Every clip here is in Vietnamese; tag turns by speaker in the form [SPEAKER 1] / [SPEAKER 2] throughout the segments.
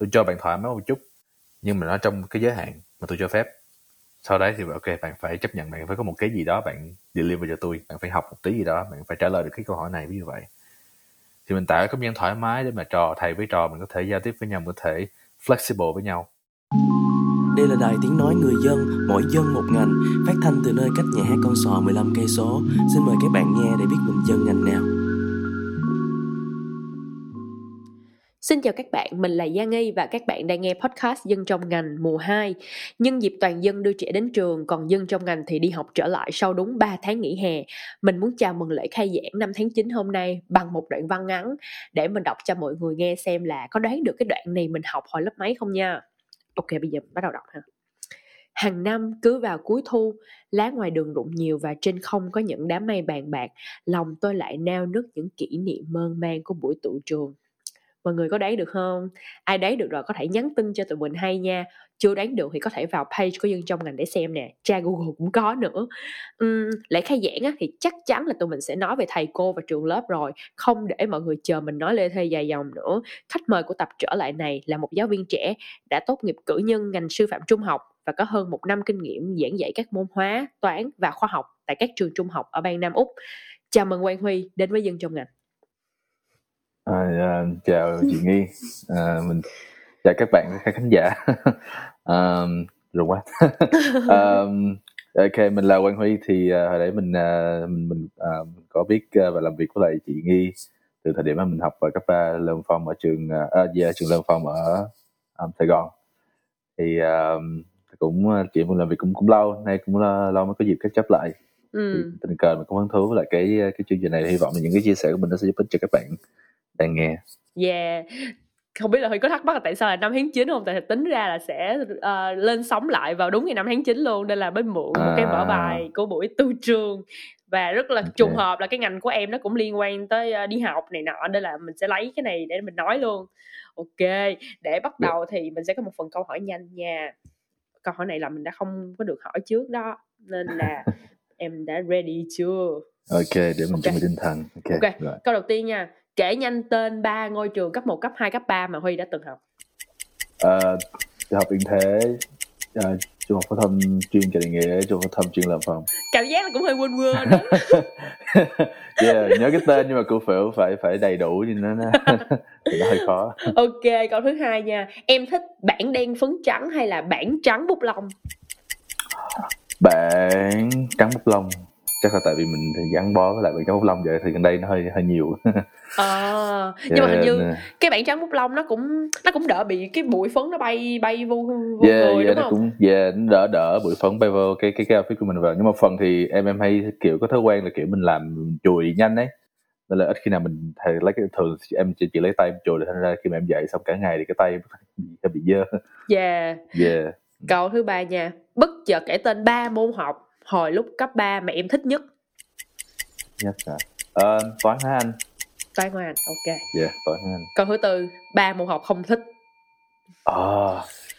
[SPEAKER 1] tôi cho bạn thoải mái một chút nhưng mà nó trong cái giới hạn mà tôi cho phép sau đấy thì ok bạn phải chấp nhận bạn phải có một cái gì đó bạn deliver cho tôi bạn phải học một tí gì đó bạn phải trả lời được cái câu hỏi này ví như vậy thì mình tạo cái không gian thoải mái để mà trò thầy với trò mình có thể giao tiếp với nhau mình có thể flexible với nhau
[SPEAKER 2] đây là đài tiếng nói người dân, mỗi dân một ngành, phát thanh từ nơi cách nhà hát con sò 15 cây số. Xin mời các bạn nghe để biết mình dân ngành nào.
[SPEAKER 3] Xin chào các bạn, mình là Giang Nghi và các bạn đang nghe podcast Dân trong ngành mùa 2. Nhân dịp toàn dân đưa trẻ đến trường, còn dân trong ngành thì đi học trở lại sau đúng 3 tháng nghỉ hè. Mình muốn chào mừng lễ khai giảng năm tháng 9 hôm nay bằng một đoạn văn ngắn để mình đọc cho mọi người nghe xem là có đoán được cái đoạn này mình học hồi lớp mấy không nha. Ok, bây giờ mình bắt đầu đọc ha. Hàng năm cứ vào cuối thu, lá ngoài đường rụng nhiều và trên không có những đám mây bàn bạc, lòng tôi lại nao nức những kỷ niệm mơn man của buổi tụ trường mọi người có đoán được không? Ai đoán được rồi có thể nhắn tin cho tụi mình hay nha. Chưa đoán được thì có thể vào page của dân trong ngành để xem nè. Tra google cũng có nữa. Uhm, lễ khai giảng á, thì chắc chắn là tụi mình sẽ nói về thầy cô và trường lớp rồi không để mọi người chờ mình nói lê thê dài dòng nữa. Khách mời của tập trở lại này là một giáo viên trẻ đã tốt nghiệp cử nhân ngành sư phạm trung học và có hơn một năm kinh nghiệm giảng dạy các môn hóa toán và khoa học tại các trường trung học ở bang nam úc. Chào mừng quang huy đến với dân trong ngành.
[SPEAKER 1] À, à, chào chị Nghi, à, mình chào các bạn các khán giả. à, rồi quá. à, ok, mình là Quang Huy thì uh, hồi nãy mình uh, mình mình, mình có biết uh, và làm việc với lại chị Nghi từ thời điểm mà mình học ở cấp ba Lân Phong ở trường uh, yeah, trường Lân Phong ở um, Sài Gòn. Thì uh, cũng chị mình làm việc cũng cũng lâu, nay cũng lâu, lâu mới có dịp catch up lại. Ừ. tình cờ mình cũng hứng thú với lại cái cái chương trình này hy vọng là những cái chia sẻ của mình nó sẽ giúp ích cho các bạn đang nghe
[SPEAKER 3] yeah không biết là Huy có thắc mắc là tại sao là năm tháng 9 không? Tại tính ra là sẽ uh, lên sóng lại vào đúng ngày năm tháng 9 luôn Nên là mới mượn à. một cái mở bài của buổi tu trường Và rất là okay. trùng hợp là cái ngành của em nó cũng liên quan tới uh, đi học này nọ Nên là mình sẽ lấy cái này để mình nói luôn Ok, để bắt dạ. đầu thì mình sẽ có một phần câu hỏi nhanh nha Câu hỏi này là mình đã không có được hỏi trước đó Nên là em đã ready chưa?
[SPEAKER 1] Ok, để mình okay. chuẩn bị tinh thần
[SPEAKER 3] Ok, okay. Rồi. câu đầu tiên nha kể nhanh tên ba ngôi trường cấp 1, cấp 2, cấp 3 mà Huy đã từng học.
[SPEAKER 1] Uh, học Yên Thế, uh, trung học phổ thông chuyên trại trung học phổ thông chuyên làm phòng.
[SPEAKER 3] Cảm giác là cũng hơi quên quên
[SPEAKER 1] yeah, nhớ cái tên nhưng mà cô phải phải phải đầy đủ thì nó thì nó hơi khó.
[SPEAKER 3] ok, câu thứ hai nha. Em thích bản đen phấn trắng hay là bản trắng bút lông?
[SPEAKER 1] Bản trắng bút lông chắc là tại vì mình gắn bó với lại bản trắng bút lông vậy thì gần đây nó hơi hơi nhiều.
[SPEAKER 3] À, nhưng yeah, mà hình như cái bản trắng bút lông nó cũng nó cũng đỡ bị cái bụi phấn nó bay bay vô, vô
[SPEAKER 1] yeah,
[SPEAKER 3] người
[SPEAKER 1] yeah,
[SPEAKER 3] đúng không?
[SPEAKER 1] Cũng, yeah, nó đỡ đỡ bụi phấn bay vô cái cái cái outfit của mình vào. Nhưng mà phần thì em em hay kiểu có thói quen là kiểu mình làm chùi nhanh ấy. Nên là ít khi nào mình thầy lấy cái thường em chỉ, chỉ lấy tay em chùi để thành ra khi mà em dậy xong cả ngày thì cái tay bị, bị dơ.
[SPEAKER 3] Yeah.
[SPEAKER 1] Yeah.
[SPEAKER 3] Câu thứ ba nha bất chợt kể tên ba môn học hồi lúc cấp 3 mà em thích nhất.
[SPEAKER 1] Nhất à uh, toán hả anh.
[SPEAKER 3] Toán hóa anh ok.
[SPEAKER 1] Yeah toán hóa anh.
[SPEAKER 3] Câu thứ tư ba môn học không thích.
[SPEAKER 1] À,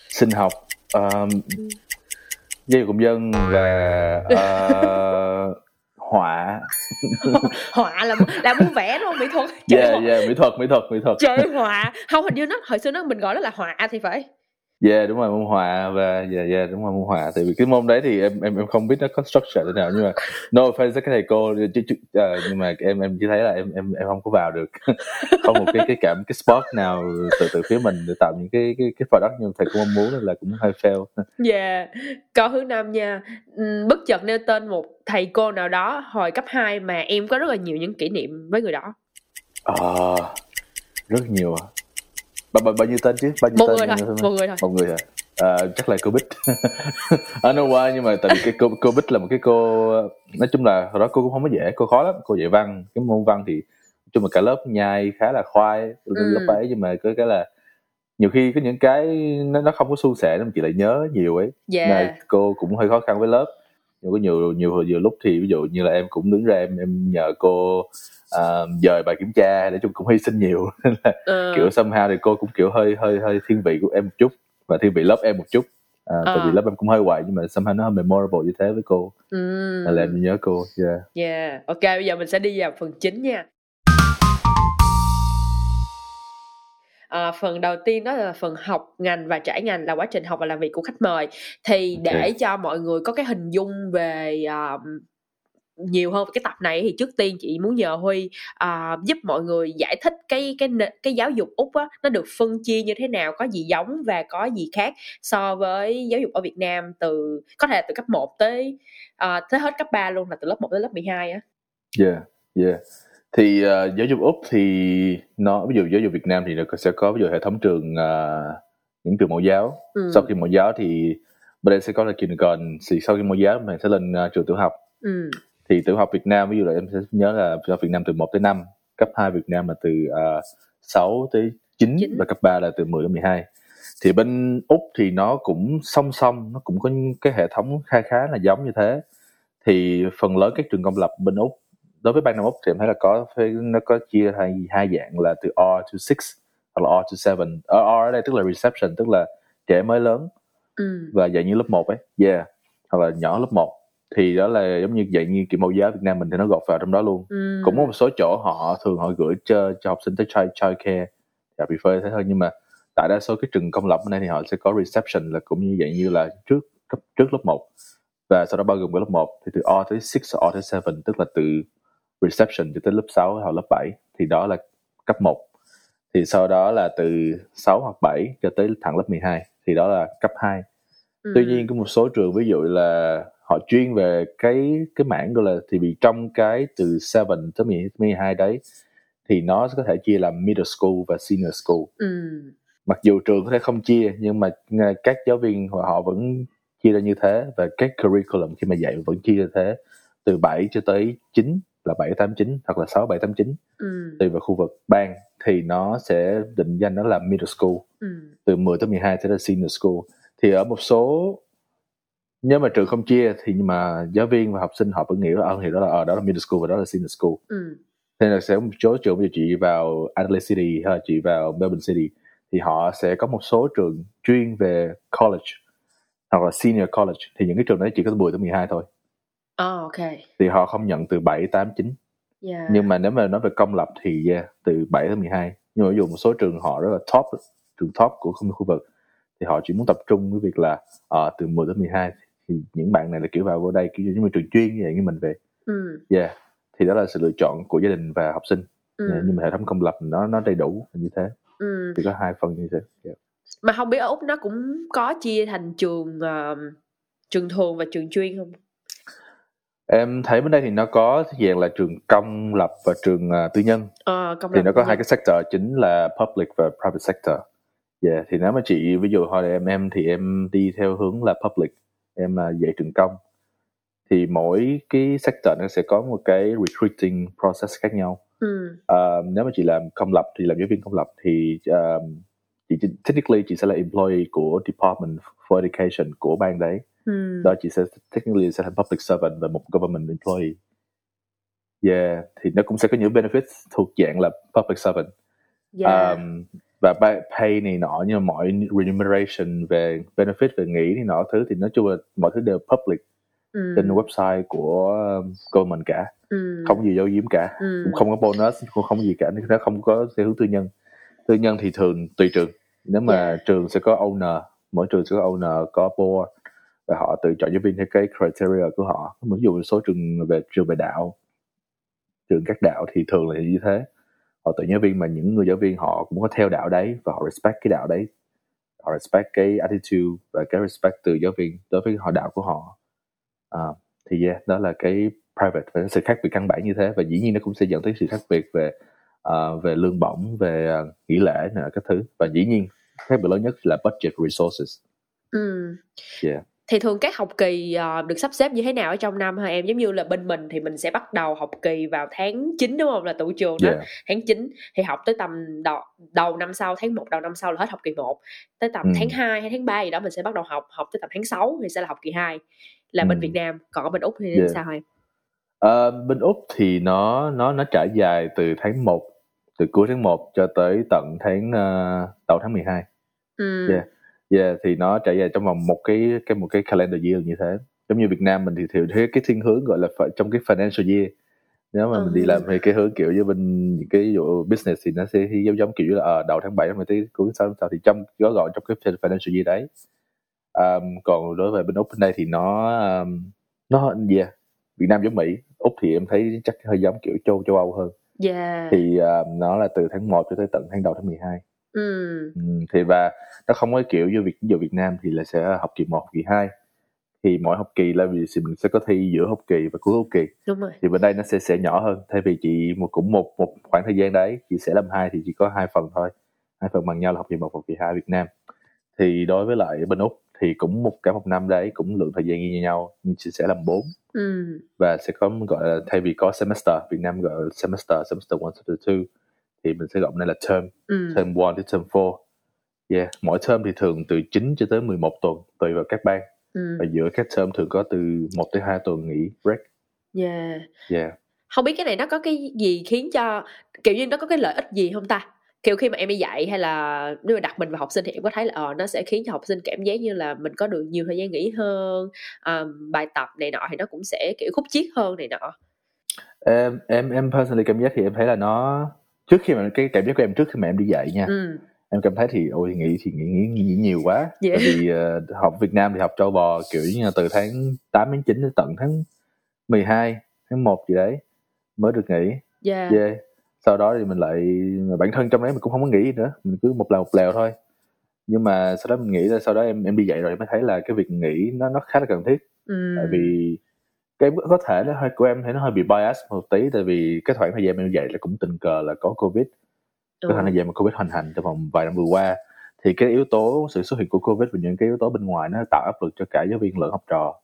[SPEAKER 1] sinh học. Um, giáo dục công dân và uh, họa.
[SPEAKER 3] Họa là là muốn vẽ đúng không? Mỹ thuật.
[SPEAKER 1] Chơi yeah, yeah, mỹ thuật mỹ thuật mỹ thuật.
[SPEAKER 3] Chơi họa. Không hình như nó hồi xưa nó mình gọi nó là họa thì phải
[SPEAKER 1] yeah đúng rồi môn hòa và yeah yeah đúng rồi môn hòa. Tại vì cái môn đấy thì em em em không biết nó có structure thế nào nhưng mà no offense cái thầy cô chứ, chứ, uh, nhưng mà em em chỉ thấy là em em em không có vào được. Không một cái cái cảm cái spot nào từ từ phía mình để tạo những cái cái cái product như thầy cô mong muốn là cũng hơi fail.
[SPEAKER 3] Yeah câu thứ năm nha. Bất chợt nêu tên một thầy cô nào đó hồi cấp 2 mà em có rất là nhiều những kỷ niệm với người đó.
[SPEAKER 1] À, rất nhiều bao, bao, bao nhiêu tên chứ? Bao nhiêu
[SPEAKER 3] một
[SPEAKER 1] tên
[SPEAKER 3] người thôi một người thôi.
[SPEAKER 1] Một người à? À, chắc là cô bích. I know why nhưng mà tại vì cái cô, cô bích là một cái cô nói chung là hồi đó cô cũng không có dễ cô khó lắm cô dạy văn. Cái môn văn thì chung là cả lớp nhai khá là khoai ừ. lớp ấy nhưng mà cái cái là nhiều khi có những cái nó nó không có suôn sẻ nên chị lại nhớ nhiều ấy.
[SPEAKER 3] Yeah. Nên
[SPEAKER 1] cô cũng hơi khó khăn với lớp. Nhưng có nhiều nhiều nhiều lúc thì ví dụ như là em cũng đứng ra em em nhờ cô uh, dời bài kiểm tra để chung cũng hy sinh nhiều. Nên là ừ. kiểu somehow thì cô cũng kiểu hơi hơi hơi thiên vị của em một chút và thiên vị lớp em một chút. À, uh. tại vì lớp em cũng hơi quậy nhưng mà somehow nó hơi memorable như thế với cô. Nên là em nhớ cô yeah.
[SPEAKER 3] Yeah. Ok bây giờ mình sẽ đi vào phần chính nha. À, phần đầu tiên đó là phần học ngành và trải ngành là quá trình học và làm việc của khách mời. Thì để cho mọi người có cái hình dung về à, nhiều hơn về cái tập này thì trước tiên chị muốn nhờ Huy à, giúp mọi người giải thích cái cái cái giáo dục úc á nó được phân chia như thế nào có gì giống và có gì khác so với giáo dục ở Việt Nam từ có thể là từ cấp 1 tới à, tới hết cấp 3 luôn là từ lớp 1 tới lớp 12 á
[SPEAKER 1] Yeah, yeah. Thì ờ, giáo dục Úc thì nó ví dụ giáo dục Việt Nam thì nó sẽ có ví dụ hệ thống trường ờ, những trường mẫu giáo.
[SPEAKER 3] ừ.
[SPEAKER 1] Sau khi mẫu giáo thì bên đây sẽ có là kindergarten. Thì sau khi mẫu giáo mình sẽ lên ờ, trường tiểu học.
[SPEAKER 3] ừ.
[SPEAKER 1] Thì tiểu học Việt Nam ví dụ là em sẽ nhớ là tiểu học Việt Nam từ 1 tới 5, cấp 2 Việt Nam là từ uh, 6 tới 9
[SPEAKER 3] Chín.
[SPEAKER 1] và cấp 3 là từ 10 đến 12. Thì bên Úc thì nó cũng song song, nó cũng có cái hệ thống khá khá là giống như thế. Thì phần lớn các trường công lập bên Úc đối với ban Nam Úc thì em thấy là có nó có chia hai hai dạng là từ R to 6 hoặc là R to 7. Ở R ở đây tức là reception tức là trẻ mới lớn
[SPEAKER 3] ừ.
[SPEAKER 1] và dạng như lớp 1 ấy. Yeah. Hoặc là nhỏ lớp 1 thì đó là giống như dạng như kiểu mẫu giáo Việt Nam mình thì nó gọt vào trong đó luôn.
[SPEAKER 3] Ừ.
[SPEAKER 1] Cũng có một số chỗ họ thường họ gửi cho cho học sinh tới child child care và prefer thế thôi nhưng mà tại đa số cái trường công lập ở đây thì họ sẽ có reception là cũng như dạng như là trước cấp trước lớp 1 và sau đó bao gồm cái lớp 1 thì từ R tới 6 R tới 7 tức là từ reception cho tới lớp 6 hoặc lớp 7 thì đó là cấp 1 thì sau đó là từ 6 hoặc 7 cho tới thẳng lớp 12 thì đó là cấp 2
[SPEAKER 3] ừ.
[SPEAKER 1] tuy nhiên có một số trường ví dụ là họ chuyên về cái cái mảng gọi là thì vì trong cái từ 7 tới 12 đấy thì nó có thể chia làm middle school và senior school
[SPEAKER 3] ừ.
[SPEAKER 1] mặc dù trường có thể không chia nhưng mà các giáo viên họ họ vẫn chia ra như thế và các curriculum khi mà dạy vẫn chia ra thế từ 7 cho tới 9 là 7 8 9 hoặc là 6 7 8 9
[SPEAKER 3] ừ.
[SPEAKER 1] tùy vào khu vực bang thì nó sẽ định danh nó là middle school
[SPEAKER 3] ừ.
[SPEAKER 1] từ 10 tới 12 sẽ là senior school thì ở một số nếu mà trường không chia thì nhưng mà giáo viên và học sinh họ vẫn nghĩ là ờ thì đó là ờ, đó là middle school và đó là senior school.
[SPEAKER 3] Ừ.
[SPEAKER 1] nên là sẽ một số trường dụ chị vào Adelaide City hay là chị vào Melbourne City thì họ sẽ có một số trường chuyên về college hoặc là senior college. Thì những cái trường đấy chỉ có từ 10 tới 12 thôi.
[SPEAKER 3] Ờ, ok.
[SPEAKER 1] Thì họ không nhận từ 7, 8, 9
[SPEAKER 3] yeah.
[SPEAKER 1] nhưng mà nếu mà nói về công lập thì yeah, từ 7 tới 12 nhưng mà ví dụ một số trường họ rất là top trường top của không khu vực thì họ chỉ muốn tập trung với việc là ờ, từ 10 tới 12 thì những bạn này là kiểu vào vô đây kiểu như trường chuyên như vậy như mình về
[SPEAKER 3] ừ.
[SPEAKER 1] yeah. Thì đó là sự lựa chọn của gia đình và học sinh.
[SPEAKER 3] Ừ.
[SPEAKER 1] Yeah, nhưng mà hệ thống công lập nó nó đầy đủ như thế.
[SPEAKER 3] Ừ.
[SPEAKER 1] thì có hai phần như thế. Yeah.
[SPEAKER 3] mà không biết ở úc nó cũng có chia thành trường ờ, trường thường và trường chuyên không?
[SPEAKER 1] Em thấy bên đây thì nó có dạng là trường công lập và trường à, tư nhân.
[SPEAKER 3] Ờ công
[SPEAKER 1] thì nó có hai cái sector chính là public và private sector. Yeah, thì nếu mà chị ví dụ hỏi em em thì em đi theo hướng là public em là dạy trường công thì mỗi cái sector nó sẽ có một cái recruiting process khác nhau
[SPEAKER 3] ừ.
[SPEAKER 1] Ờ, nếu mà chị làm công lập thì làm giáo viên công lập thì um, chị chị- technically chị sẽ là employee của department for education của bang đấy
[SPEAKER 3] Ừ.
[SPEAKER 1] đó chị sẽ technically sẽ thành public servant và một government employee yeah thì nó cũng sẽ có những benefits thuộc dạng là public servant
[SPEAKER 3] yeah.
[SPEAKER 1] um, và pay này nọ nhưng mà mọi remuneration về benefit về nghỉ thì nọ thứ thì nói chung là mọi thứ đều public
[SPEAKER 3] ừ.
[SPEAKER 1] trên website của um, government cả
[SPEAKER 3] ừ.
[SPEAKER 1] không gì giấu giếm cả
[SPEAKER 3] ừ.
[SPEAKER 1] cũng không có bonus cũng không gì cả nó không có theo hướng tư nhân tư nhân thì thường tùy trường nếu mà
[SPEAKER 3] Yeah.
[SPEAKER 1] trường sẽ có owner mỗi trường sẽ có owner có board và họ tự chọn giáo viên theo cái criteria của họ ví dụ số trường về trường về đạo trường các đạo thì thường là như thế họ tuyển giáo viên mà những người giáo viên họ cũng có theo đạo đấy và họ respect cái đạo đấy. Họ respect cái attitude và cái respect từ giáo viên đối với họ đạo của họ. À, thì yeah, đó là cái private và sự khác biệt căn bản như thế. Và dĩ nhiên nó cũng sẽ dẫn tới sự khác biệt về ờ, về lương bổng về ờ, nghỉ lễ này các thứ. Và dĩ nhiên khác biệt lớn nhất là budget resources.
[SPEAKER 3] Ừ.
[SPEAKER 1] yeah
[SPEAKER 3] thì thường các học kỳ ờ, được sắp xếp như thế nào ở trong năm hả em giống như là bên mình thì mình sẽ bắt đầu học kỳ vào tháng 9 đúng không là tụ trường đó
[SPEAKER 1] yeah
[SPEAKER 3] tháng 9 thì học tới tầm đầu, đầu năm sau tháng 1 đầu năm sau là hết học kỳ 1 tới tầm
[SPEAKER 1] Ừ.
[SPEAKER 3] tháng 2 hay tháng 3 gì đó mình sẽ bắt đầu học học tới tầm tháng 6 thì sẽ là học kỳ 2 là bên
[SPEAKER 1] Ừ.
[SPEAKER 3] Việt Nam còn ở bên Úc thì
[SPEAKER 1] Yeah.
[SPEAKER 3] sao em
[SPEAKER 1] Ờ, bên úc thì nó nó nó trải dài từ tháng 1 từ cuối tháng 1 cho tới tận tháng uh, đầu tháng 12
[SPEAKER 3] ừ.
[SPEAKER 1] Yeah. Yeah thì nó trải dài trong vòng một cái cái một cái calendar year như thế. Giống như Việt Nam mình thì thì thế cái thiên hướng gọi là phải- trong cái financial year. Nếu mà mình đi
[SPEAKER 3] Ừ.
[SPEAKER 1] làm thì cái hướng kiểu như bên những cái ví dụ business thì nó sẽ giống giống kiểu như là ờ, đầu tháng 7 năm tới cuối tháng sau thì trong gói gọn trong cái financial year đấy. Um, còn đối với bên úc bên đây thì nó um, nó gì yeah. Việt Nam giống Mỹ. Úc thì em thấy chắc hơi giống kiểu châu châu Âu hơn.
[SPEAKER 3] Yeah.
[SPEAKER 1] Thì um, nó là từ tháng 1 cho tới tận tháng đầu tháng 12
[SPEAKER 3] ừ
[SPEAKER 1] Ừ, thì và nó không có kiểu như ví dụ Việt Nam thì là sẽ học kỳ 1, học kỳ 2 thì mỗi học kỳ là vì mình sẽ có thi giữa học kỳ và cuối học kỳ.
[SPEAKER 3] Đúng rồi.
[SPEAKER 1] Thì bên đây nó sẽ sẽ nhỏ hơn thay vì chị một cũng một một khoảng thời gian đấy chị sẽ làm hai thì chỉ có hai phần thôi. Hai phần bằng nhau là học kỳ một học kỳ hai Việt Nam. Thì đối với lại bên úc thì cũng một cả một năm đấy cũng lượng thời gian như nhau nhưng chị sẽ làm bốn.
[SPEAKER 3] Ừ
[SPEAKER 1] và sẽ có gọi là thay vì có semester Việt Nam gọi là semester semester one semester two thì mình sẽ gọi đây là term.
[SPEAKER 3] Ừ.
[SPEAKER 1] Term 1 đến term 4 yeah mỗi term thì thường từ 9 cho tới 11 tuần tùy vào các ban
[SPEAKER 3] ừ.
[SPEAKER 1] Và giữa các term thường có từ 1 tới 2 tuần nghỉ break.
[SPEAKER 3] Yeah.
[SPEAKER 1] Yeah.
[SPEAKER 3] Không biết cái này nó có cái gì khiến cho kiểu như nó có cái lợi ích gì không ta? Kiểu khi mà em đi dạy hay là nếu mà đặt mình vào học sinh thì em có thấy là ờ nó sẽ khiến cho học sinh cảm giác như là mình có được nhiều thời gian nghỉ hơn um, bài tập này nọ thì nó cũng sẽ kiểu khúc chiết hơn này nọ.
[SPEAKER 1] Em em em personally cảm giác thì em thấy là nó trước khi mà cái cảm giác của em trước khi mà em đi dạy nha
[SPEAKER 3] ừ.
[SPEAKER 1] em cảm thấy thì ôi nghĩ thì nghĩ nghĩ, nghĩ nhiều quá.
[SPEAKER 3] Yeah.
[SPEAKER 1] tại vì ờ, học Việt Nam thì học trâu bò kiểu như là từ tháng 8 đến 9 đến tận tháng 12 tháng 1 gì đấy mới được nghỉ.
[SPEAKER 3] Yeah
[SPEAKER 1] yeah. sau đó thì mình lại mà bản thân trong đấy mình cũng không có nghĩ gì nữa mình cứ một lèo một lèo thôi. Nhưng mà sau đó mình nghĩ là sau đó em em đi dạy rồi mới thấy là cái việc nghỉ nó nó khá là cần thiết.
[SPEAKER 3] Ừ.
[SPEAKER 1] Tại vì cái có thể nó hơi của em thấy nó hơi bị bias một tí tại vì cái khoảng thời gian em dạy là cũng tình cờ là có covid. Cái khoảng thời gian mà covid hoành hành trong vòng vài năm vừa qua thì cái yếu tố sự xuất hiện của covid và những cái yếu tố bên ngoài nó tạo áp lực cho cả giáo viên lẫn học trò.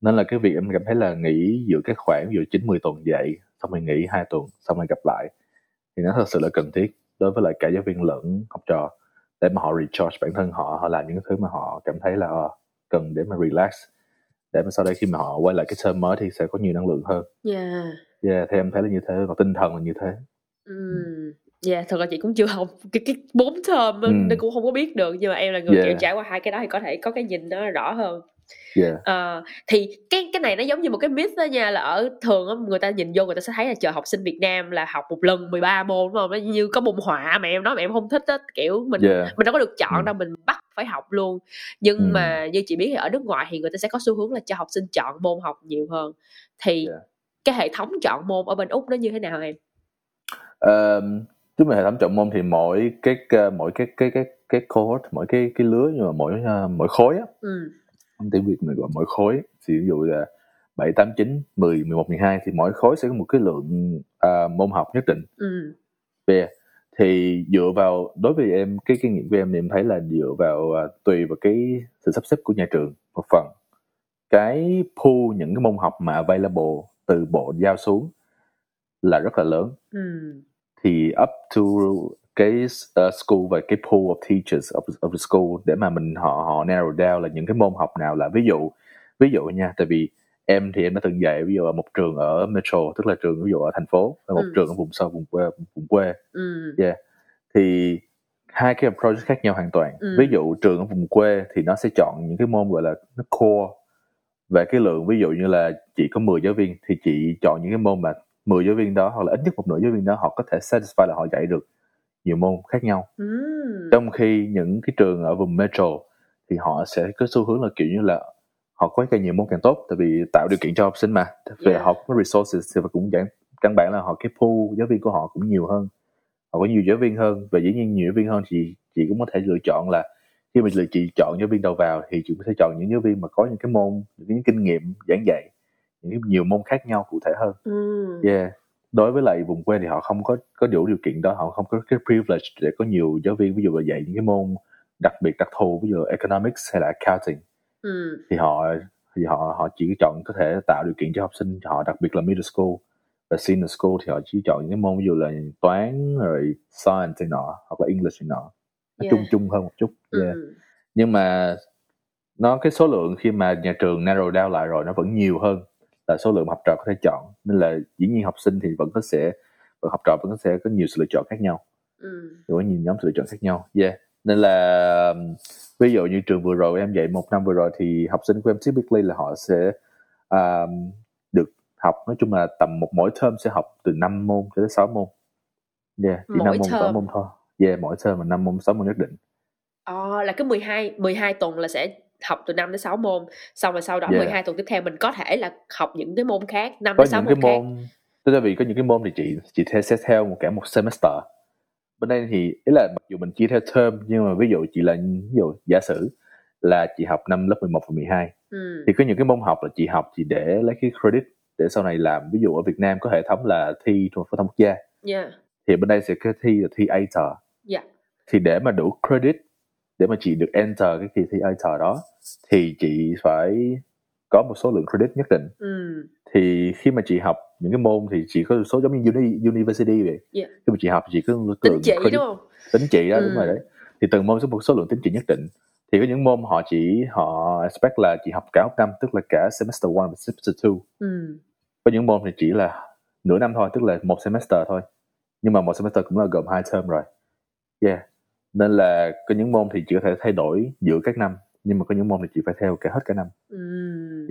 [SPEAKER 1] Nên là cái việc em cảm thấy là nghỉ giữa cái khoảng giữa chín mười tuần dạy xong rồi nghỉ hai tuần xong rồi gặp lại thì nó thật sự là cần thiết đối với lại cả giáo viên lẫn học trò để mà họ recharge bản thân họ họ làm những thứ mà họ cảm thấy là ờ, cần để mà relax để mà sau đây khi mà họ quay lại cái term mới thì sẽ có nhiều năng lượng hơn
[SPEAKER 3] yeah
[SPEAKER 1] yeah, thì em thấy là như thế và tinh thần là như thế
[SPEAKER 3] ừ yeah thật ra chị cũng chưa học cái cái bốn term
[SPEAKER 1] Ừ.
[SPEAKER 3] nên cũng không có biết được nhưng mà em là người
[SPEAKER 1] Yeah.
[SPEAKER 3] kiểu trải qua hai cái đó thì có thể có cái nhìn nó rõ hơn
[SPEAKER 1] yeah
[SPEAKER 3] Ờ, thì cái cái này nó giống như một cái myth đó nha là ở thường á, người ta nhìn vô người ta sẽ thấy là chờ học sinh Việt Nam là học một lần 13 môn đúng không? Nó như có môn họa mà em nói mà em không thích á kiểu mình
[SPEAKER 1] yeah
[SPEAKER 3] mình đâu có được chọn
[SPEAKER 1] Ừ.
[SPEAKER 3] đâu mình bắt phải học luôn. Nhưng
[SPEAKER 1] Ừ.
[SPEAKER 3] mà như chị biết ở nước ngoài thì người ta sẽ có xu hướng là cho học sinh chọn môn học nhiều hơn. Thì
[SPEAKER 1] Yeah.
[SPEAKER 3] cái hệ thống chọn môn ở bên úc nó như thế nào em?
[SPEAKER 1] Um, trước mà hệ thống chọn môn thì mỗi cái cái- mỗi cái cái cái cái cohort mỗi cái cái lứa nhưng mà mỗi uh, mỗi khối á.
[SPEAKER 3] Ừ
[SPEAKER 1] tiếng Việt mình gọi mỗi khối. Thì ví dụ là 7, 8, 9, 10, 11, 12 thì mỗi khối sẽ có một cái lượng à, môn học nhất định.
[SPEAKER 3] Ừ
[SPEAKER 1] về thì dựa vào đối với em cái kinh nghiệm của em thì em thấy là dựa vào à, tùy vào cái sự sắp xếp của nhà trường một phần. Cái pool những cái môn học mà available từ bộ giao xuống là rất là lớn.
[SPEAKER 3] Ừ.
[SPEAKER 1] Thì up to cái uh, school và cái pool of teachers of, of the school để mà mình họ họ narrow down là những cái môn học nào là ví dụ ví dụ nha tại vì em thì em đã từng dạy ví dụ ở một trường ở metro tức là trường ví dụ ở thành phố và một
[SPEAKER 3] Ừ.
[SPEAKER 1] trường ở vùng sâu vùng quê vùng quê.
[SPEAKER 3] Ừ.
[SPEAKER 1] Thì hai cái approach khác nhau hoàn toàn.
[SPEAKER 3] Ừ.
[SPEAKER 1] ví dụ trường ở vùng quê thì nó sẽ chọn những cái môn gọi là nó core. Về cái lượng ví dụ như là chỉ có 10 giáo viên thì chị chọn những cái môn mà 10 giáo viên đó hoặc là ít nhất một nửa giáo viên đó họ có thể satisfy là họ dạy được nhiều môn khác nhau.
[SPEAKER 3] Ừ.
[SPEAKER 1] Trong khi những cái trường ở vùng metro thì họ sẽ có xu hướng là kiểu như là họ có càng nhiều môn càng tốt tại vì tạo điều kiện cho học sinh mà. Về
[SPEAKER 3] Yeah.
[SPEAKER 1] họ có resources thì cũng căn căn bản là họ cái pool giáo viên của họ cũng nhiều hơn. Họ có nhiều giáo viên hơn và dĩ nhiên nhiều giáo viên hơn thì chị cũng có thể lựa chọn là khi mà lựa chị chọn giáo viên đầu vào thì chị có thể chọn những giáo viên mà có những cái môn những cái kinh nghiệm giảng dạy những cái nhiều môn khác nhau cụ thể hơn.
[SPEAKER 3] Ừ.
[SPEAKER 1] Yeah. Đối với lại vùng quê thì họ không có có đủ điều kiện đó họ không có cái privilege để có nhiều giáo viên ví dụ là dạy những cái môn đặc biệt đặc thù ví dụ economics hay là accounting
[SPEAKER 3] ừ.
[SPEAKER 1] Thì họ thì họ họ chỉ chọn có thể tạo điều kiện cho học sinh họ đặc biệt là middle school và senior school thì họ chỉ chọn những cái môn ví dụ là toán rồi science này nọ hoặc là english này nọ. Nó
[SPEAKER 3] Yeah.
[SPEAKER 1] chung chung hơn một chút yeah.
[SPEAKER 3] ừ
[SPEAKER 1] nhưng mà nó cái số lượng khi mà nhà trường narrow down lại rồi nó vẫn nhiều hơn là số lượng học trò có thể chọn. Nên là dĩ nhiên học sinh thì vẫn có sẽ học trò vẫn có sẽ có nhiều sự lựa chọn khác nhau.
[SPEAKER 3] Ừ.
[SPEAKER 1] Có nhiều nhóm sự lựa chọn khác nhau yeah nên là ví dụ như trường vừa rồi em dạy một năm vừa rồi thì học sinh của em typically là họ sẽ um, được học nói chung là tầm một mỗi term sẽ học từ 5 môn cho tới 6 môn. Yeah chỉ
[SPEAKER 3] Mỗi
[SPEAKER 1] 5 môn 6
[SPEAKER 3] term?
[SPEAKER 1] môn thôi. Yeah mỗi term là 5 môn 6 môn nhất định.
[SPEAKER 3] Ờ, là cái 12 12 tuần là sẽ học từ 5 đến 6 môn xong rồi sau đó
[SPEAKER 1] Yeah.
[SPEAKER 3] 12 tuần tiếp theo mình có thể là học những cái môn khác 5
[SPEAKER 1] có
[SPEAKER 3] đến 6
[SPEAKER 1] những
[SPEAKER 3] môn
[SPEAKER 1] cái
[SPEAKER 3] khác.
[SPEAKER 1] môn tức là vì có những cái môn thì chị chị sẽ theo một cả một semester bên đây thì ý là mặc dù mình chia theo term nhưng mà ví dụ chị là ví dụ giả sử là chị học năm lớp 11 và 12
[SPEAKER 3] ừ.
[SPEAKER 1] thì có những cái môn học là chị học chị để lấy cái credit để sau này làm. Ví dụ ở Việt Nam có hệ thống là thi trung học phổ thông quốc gia.
[SPEAKER 3] Yeah
[SPEAKER 1] thì bên đây sẽ có thi là thi ATAR
[SPEAKER 3] dạ.
[SPEAKER 1] Thì để mà đủ credit để mà chị được enter cái kỳ thi ATAR đó thì chị phải có một số lượng credit nhất định.
[SPEAKER 3] Ừ.
[SPEAKER 1] thì khi mà chị học những cái môn thì chị có số giống như uni, university vậy.
[SPEAKER 3] Yeah.
[SPEAKER 1] khi mà chị học thì chị có
[SPEAKER 3] tính
[SPEAKER 1] credit
[SPEAKER 3] đúng không?
[SPEAKER 1] tính trị đó
[SPEAKER 3] Ừ.
[SPEAKER 1] đúng rồi đấy. Thì từng môn sẽ một số lượng tính trị nhất định. Thì có những môn họ chỉ họ expect là chị học cả một năm tức là cả semester 1 và semester 2
[SPEAKER 3] ừ.
[SPEAKER 1] có những môn thì chỉ là nửa năm thôi tức là một semester thôi. Nhưng mà một semester cũng là gồm hai term rồi. Yeah. Nên là có những môn thì chỉ có thể thay đổi giữa các năm nhưng mà có những môn thì chỉ phải theo cả hết cả năm
[SPEAKER 3] Ừ.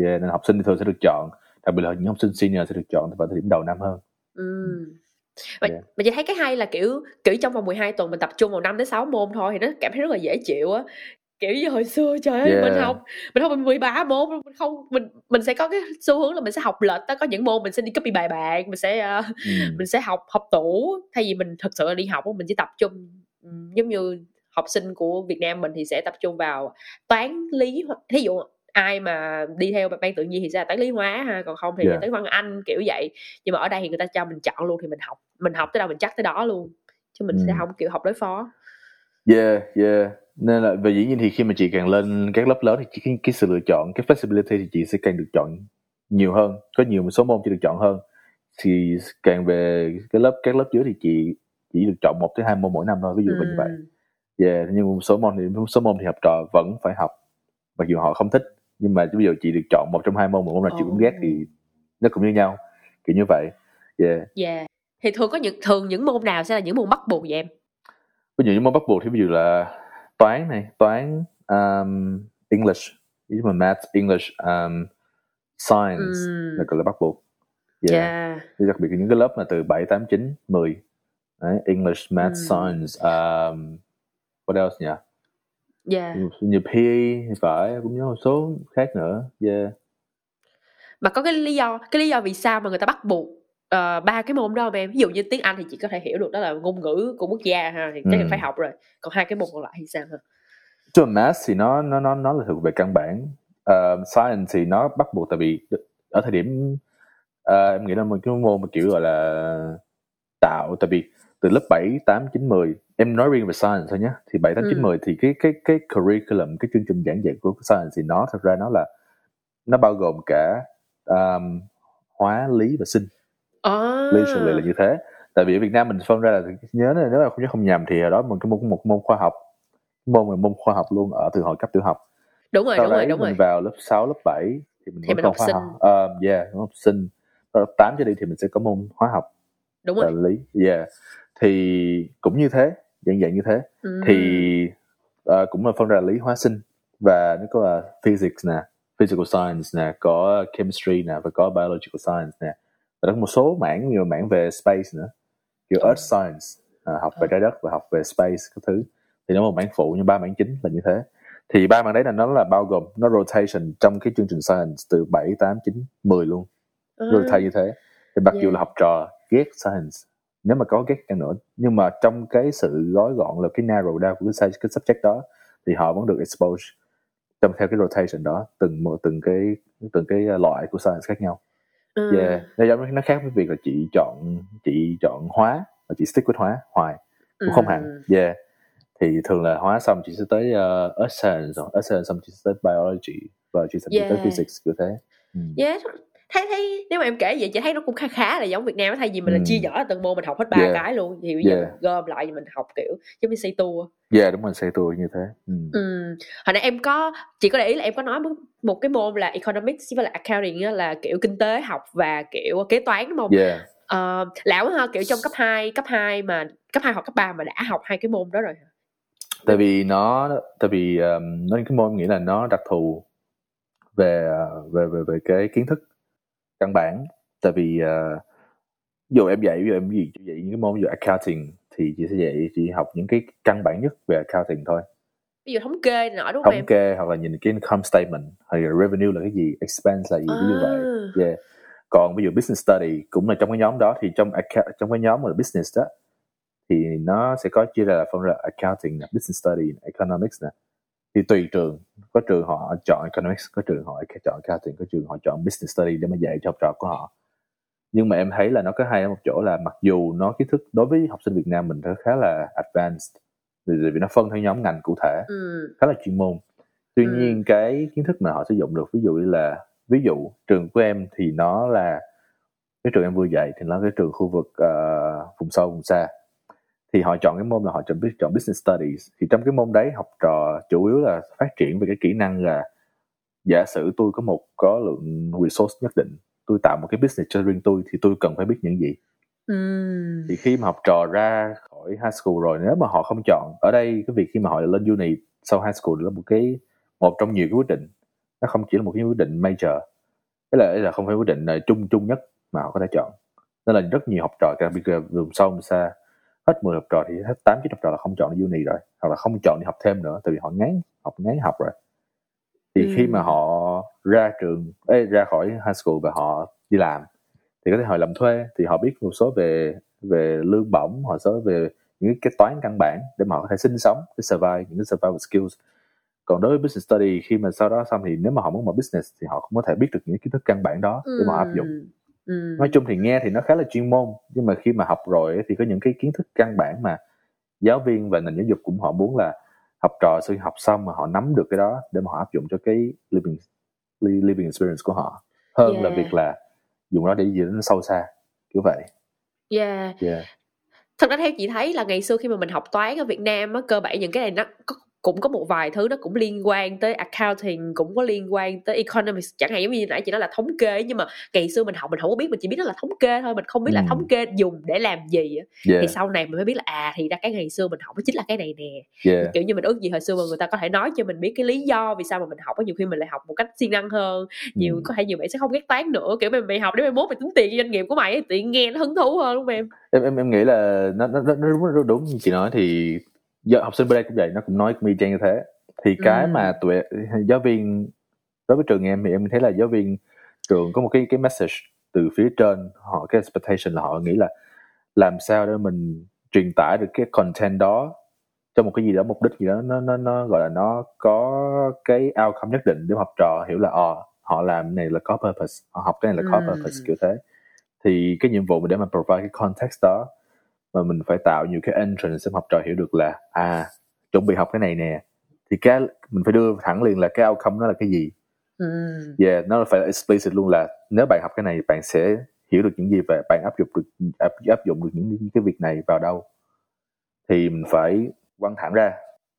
[SPEAKER 1] yeah, nên học sinh thì thường sẽ được chọn đặc biệt là những học sinh senior sẽ được chọn vào thời điểm đầu năm hơn
[SPEAKER 3] Ừ. Mà,
[SPEAKER 1] Yeah.
[SPEAKER 3] mà chị thấy cái hay là kiểu kiểu trong vòng 12 tuần mình tập trung vào 5 đến 6 môn thôi thì nó cảm thấy rất là dễ chịu á kiểu như hồi xưa trời ơi
[SPEAKER 1] Yeah.
[SPEAKER 3] mình học mình học 13 môn mình không mình mình sẽ có cái xu hướng là mình sẽ học lệch đó có những môn mình sẽ đi copy bài bạn mình sẽ ờ,
[SPEAKER 1] ừ.
[SPEAKER 3] mình sẽ học học tủ thay vì mình thực sự là đi học mình chỉ tập trung ừm, giống như học sinh của Việt Nam mình thì sẽ tập trung vào toán lý thí dụ ai mà đi theo ban tự nhiên thì sẽ là toán lý hóa ha còn không thì
[SPEAKER 1] Yeah.
[SPEAKER 3] là toán văn anh kiểu vậy. Nhưng mà ở đây thì người ta cho mình chọn luôn thì mình học mình học tới đâu mình chắc tới đó luôn chứ mình sẽ
[SPEAKER 1] Ừ.
[SPEAKER 3] không kiểu học đối phó.
[SPEAKER 1] Yeah yeah nên là về dĩ nhiên thì khi mà chị càng lên các lớp lớn thì cái, cái sự lựa chọn cái flexibility thì chị sẽ càng được chọn nhiều hơn có nhiều số môn chị được chọn hơn. Thì càng về cái lớp các lớp dưới thì chị chỉ được chọn một tới hai môn mỗi năm thôi ví dụ như vậy Yeah nhưng một số môn thì một số môn thì học trò vẫn phải học. Mặc dù họ không thích nhưng mà ví dụ chị được chọn một trong hai môn một môn nào chị cũng ghét thì nó cũng như nhau kiểu như vậy. Yeah
[SPEAKER 3] yeah thì thường có những thường những môn nào sẽ là những môn bắt buộc vậy em?
[SPEAKER 1] Ví dụ những môn bắt buộc thì ví dụ là toán này toán um, English ví dụ math English um, science
[SPEAKER 3] Ừm,
[SPEAKER 1] là gọi là bắt buộc. Yeah.
[SPEAKER 3] yeah
[SPEAKER 1] Thì đặc biệt là những cái lớp mà từ 7, 8, 9, 10 Đấy, English, Math,
[SPEAKER 3] Ừm.
[SPEAKER 1] Science um, What else nhỉ?
[SPEAKER 3] yeah
[SPEAKER 1] Như PE phải cũng nhớ một số khác nữa yeah.
[SPEAKER 3] mà có cái lý do cái lý do vì sao mà người ta bắt buộc ờ, ba cái môn đó không em ví dụ như tiếng Anh thì chị có thể hiểu được đó là ngôn ngữ của quốc gia ha thì chắc
[SPEAKER 1] Ừ.
[SPEAKER 3] phải học rồi còn hai cái môn còn lại thì sao ha
[SPEAKER 1] mà Math thì nó nó nó nó là thuộc về căn bản Ờ, Science thì nó bắt buộc tại vì ở thời điểm ờ, em nghĩ là một cái môn mà kiểu gọi là tạo tại vì từ lớp 7, 8, 9, 10 em nói riêng về science thôi nhé. Thì 7, 8, 9,
[SPEAKER 3] Ừ.
[SPEAKER 1] 10 thì cái cái cái curriculum cái chương trình giảng dạy của science thì nó thật ra nó là nó bao gồm cả um, hóa lý và sinh.
[SPEAKER 3] À.
[SPEAKER 1] literally là như thế. Tại vì ở Việt Nam mình phân ra là nhớ là nếu mà không nhớ không nhầm thì hồi đó mình có một, một môn khoa học. Môn là môn khoa học luôn ở từ hồi cấp tiểu học.
[SPEAKER 3] Đúng rồi
[SPEAKER 1] sau
[SPEAKER 3] đúng rồi đúng
[SPEAKER 1] mình
[SPEAKER 3] rồi
[SPEAKER 1] vào lớp 6, lớp 7 thì mình
[SPEAKER 3] Thì mình học
[SPEAKER 1] khoa
[SPEAKER 3] sinh.
[SPEAKER 1] học. Uh, yeah học sinh. Sau lớp 8 trở đi thì mình sẽ có môn hóa học
[SPEAKER 3] đúng rồi
[SPEAKER 1] lý yeah thì cũng như thế dạng dạng như thế
[SPEAKER 3] Ừ.
[SPEAKER 1] thì ờ, cũng là phân ra lý hóa sinh và nó có là physics nè physical science nè có chemistry nè và có biological science nè và có một số mảng như mảng về space nữa kiểu
[SPEAKER 3] Ờ.
[SPEAKER 1] earth science à, học về
[SPEAKER 3] Ờ.
[SPEAKER 1] trái đất và học về space các thứ thì nó một mảng phụ nhưng ba mảng chính là như thế thì ba mảng đấy là nó là bao gồm nó rotation trong cái chương trình science từ 7, 8, 9, 10 luôn
[SPEAKER 3] À.
[SPEAKER 1] rotate như thế thì mặc dù
[SPEAKER 3] Yeah.
[SPEAKER 1] là học trò ghét science nếu mà có ghét chăng nữa nhưng mà trong cái sự gói gọn là cái narrow down của cái, cái subject đó thì họ vẫn được expose trong theo cái rotation đó từng một từng cái từng cái loại của science khác nhau
[SPEAKER 3] Ừ.
[SPEAKER 1] yeah nó khác với việc là chị chọn chị chọn hóa và chị stick with hóa hoài cũng không
[SPEAKER 3] Ừ.
[SPEAKER 1] hẳn yeah thì thường là hóa xong chị sẽ tới uh, earth science rồi earth science xong chị sẽ tới biology và chị sẽ đi tới
[SPEAKER 3] Yeah.
[SPEAKER 1] physics kiểu thế ừ.
[SPEAKER 3] Yeah, thấy thấy nếu mà em kể vậy chị thấy nó cũng khá khá là giống Việt Nam thay vì mình là
[SPEAKER 1] Ừ.
[SPEAKER 3] chia nhỏ từng môn mình học hết ba
[SPEAKER 1] Yeah.
[SPEAKER 3] cái luôn thì bây giờ
[SPEAKER 1] Yeah.
[SPEAKER 3] mình gom lại thì mình học kiểu giống như xây tour
[SPEAKER 1] yeah đúng rồi xây tour như thế ừ.
[SPEAKER 3] ừ. hồi nãy em có chị có để ý là em có nói một- cái môn là economics với là accounting là kiểu kinh tế học và kiểu kế toán đúng không
[SPEAKER 1] yeah
[SPEAKER 3] Ờ, lão ha kiểu trong cấp 2, cấp 2 mà cấp 2 hoặc cấp 3 mà đã học hai cái môn đó rồi
[SPEAKER 1] tại vì nó tại vì um, nó cái môn em nghĩ là nó đặc thù về uh, về về về cái kiến thức căn bản. Tại vì uh, dù em dạy ví dụ em gì dạy những cái môn dụ accounting thì chị sẽ dạy chị học những cái căn bản nhất về accounting thôi.
[SPEAKER 3] Ví dụ thống kê nọ đúng không
[SPEAKER 1] thống kê hoặc là nhìn cái income statement hay là revenue là cái gì expense là gì ví dụ vậy.
[SPEAKER 3] À.
[SPEAKER 1] yeah. còn ví dụ business study cũng là trong cái nhóm đó thì trong trong cái nhóm là business đó thì nó sẽ có chia ra là phân ra accounting business study economics nè. Thì tùy trường có trường họ chọn economics có trường họ chọn accounting có trường họ chọn business study để mà dạy cho học trò của họ nhưng mà em thấy là nó có hay ở một chỗ là mặc dù nó kiến thức đối với học sinh Việt Nam mình nó khá là advanced vì, nó phân theo nhóm ngành cụ thể
[SPEAKER 3] ừ.
[SPEAKER 1] khá là chuyên môn tuy
[SPEAKER 3] Ừ.
[SPEAKER 1] nhiên cái kiến thức mà họ sử dụng được ví dụ như là ví dụ trường của em thì nó là cái trường em vừa dạy thì nó cái trường khu vực ờ, vùng sâu vùng xa thì họ chọn cái môn là họ chọn chọn business studies. Thì trong cái môn đấy học trò chủ yếu là phát triển về cái kỹ năng là giả sử tôi có một có lượng resource nhất định tôi tạo một cái business cho riêng tôi thì tôi cần phải biết những gì.
[SPEAKER 3] Ừ.
[SPEAKER 1] thì khi mà học trò ra khỏi high school rồi nếu mà họ không chọn ở đây cái việc khi mà họ lên uni sau high school là một cái một trong nhiều cái quyết định. Nó không chỉ là một cái quyết định major cái là, là không phải quyết định là chung chung nhất mà họ có thể chọn. Nên là rất nhiều học trò đặc biệt là vùng sâu vùng xa hết 10 học trò thì hết 8 9 học trò là không chọn uni rồi hoặc là không chọn đi học thêm nữa tại vì họ ngán học ngán học rồi. Thì
[SPEAKER 3] Ừ.
[SPEAKER 1] khi mà họ ra trường ê, ra khỏi high school và họ đi làm thì có thể họ làm thuê thì họ biết một số về về lương bổng họ số về những cái toán căn bản để mà họ có thể sinh sống để survive những cái survival skills. Còn đối với business study khi mà sau đó xong thì nếu mà họ muốn mở business thì họ cũng có thể biết được những kiến thức căn bản đó để mà họ áp dụng
[SPEAKER 3] Ừ.
[SPEAKER 1] nói chung thì nghe thì nó khá là chuyên môn nhưng mà khi mà học rồi thì có những cái kiến thức căn bản mà giáo viên và nền giáo dục cũng họ muốn là học trò sau khi học xong mà họ nắm được cái đó để mà họ áp dụng cho cái living li- living experience của họ hơn là
[SPEAKER 3] Yeah.
[SPEAKER 1] việc là dùng nó để gì nó sâu xa kiểu vậy
[SPEAKER 3] Yeah.
[SPEAKER 1] yeah
[SPEAKER 3] Thật ra theo chị thấy là ngày xưa khi mà mình học toán ở Việt Nam á, cơ bản những cái này nó có, cũng có một vài thứ nó cũng liên quan tới accounting cũng có liên quan tới economics. Chẳng hạn giống như nãy chị nói là thống kê nhưng mà ngày xưa mình học mình không có biết mình chỉ biết đó là thống kê thôi mình không biết là
[SPEAKER 1] Ừ.
[SPEAKER 3] thống kê dùng để làm gì
[SPEAKER 1] yeah
[SPEAKER 3] thì sau này mình mới biết là à thì ra cái ngày xưa mình học đó chính là cái này nè.
[SPEAKER 1] Yeah.
[SPEAKER 3] Kiểu như mình ước gì hồi xưa mà người ta có thể nói cho mình biết cái lý do vì sao mà mình học á nhiều khi mình lại học một cách siêng năng hơn. Nhiều
[SPEAKER 1] Ừ.
[SPEAKER 3] có thể nhiều bạn sẽ không ghét toán nữa kiểu mày mày học để mày mốt mày tính tiền cho doanh nghiệp của mày tự nghe nó hứng thú hơn đúng không em?
[SPEAKER 1] Em em em nghĩ là nó nó nó, nó đúng, đúng, đúng như chị nói thì giờ học sinh bên đây cũng vậy nó cũng nói y chang như thế thì cái
[SPEAKER 3] Ừ.
[SPEAKER 1] mà tụi giáo viên đối với trường em thì em thấy là giáo viên trường có một cái cái message từ phía trên họ cái expectation là họ nghĩ là làm sao để mình truyền tải được cái content đó cho một cái gì đó mục đích gì đó nó nó nó gọi là nó có cái outcome nhất định để học trò hiểu là ờ họ làm cái này là có purpose họ học cái này là có
[SPEAKER 3] Ừ.
[SPEAKER 1] purpose kiểu thế thì cái nhiệm vụ mình để mà provide cái context đó mà mình phải tạo nhiều cái entrance để học trò hiểu được là à chuẩn bị học cái này nè. Thì cái mình phải đưa thẳng liền là cái outcome nó là cái gì.
[SPEAKER 3] Ừ.
[SPEAKER 1] yeah nó phải explicit luôn là nếu bạn học cái này bạn sẽ hiểu được những gì và bạn áp dụng được áp, áp dụng được những, những cái việc này vào đâu. Thì mình phải quăng thẳng ra.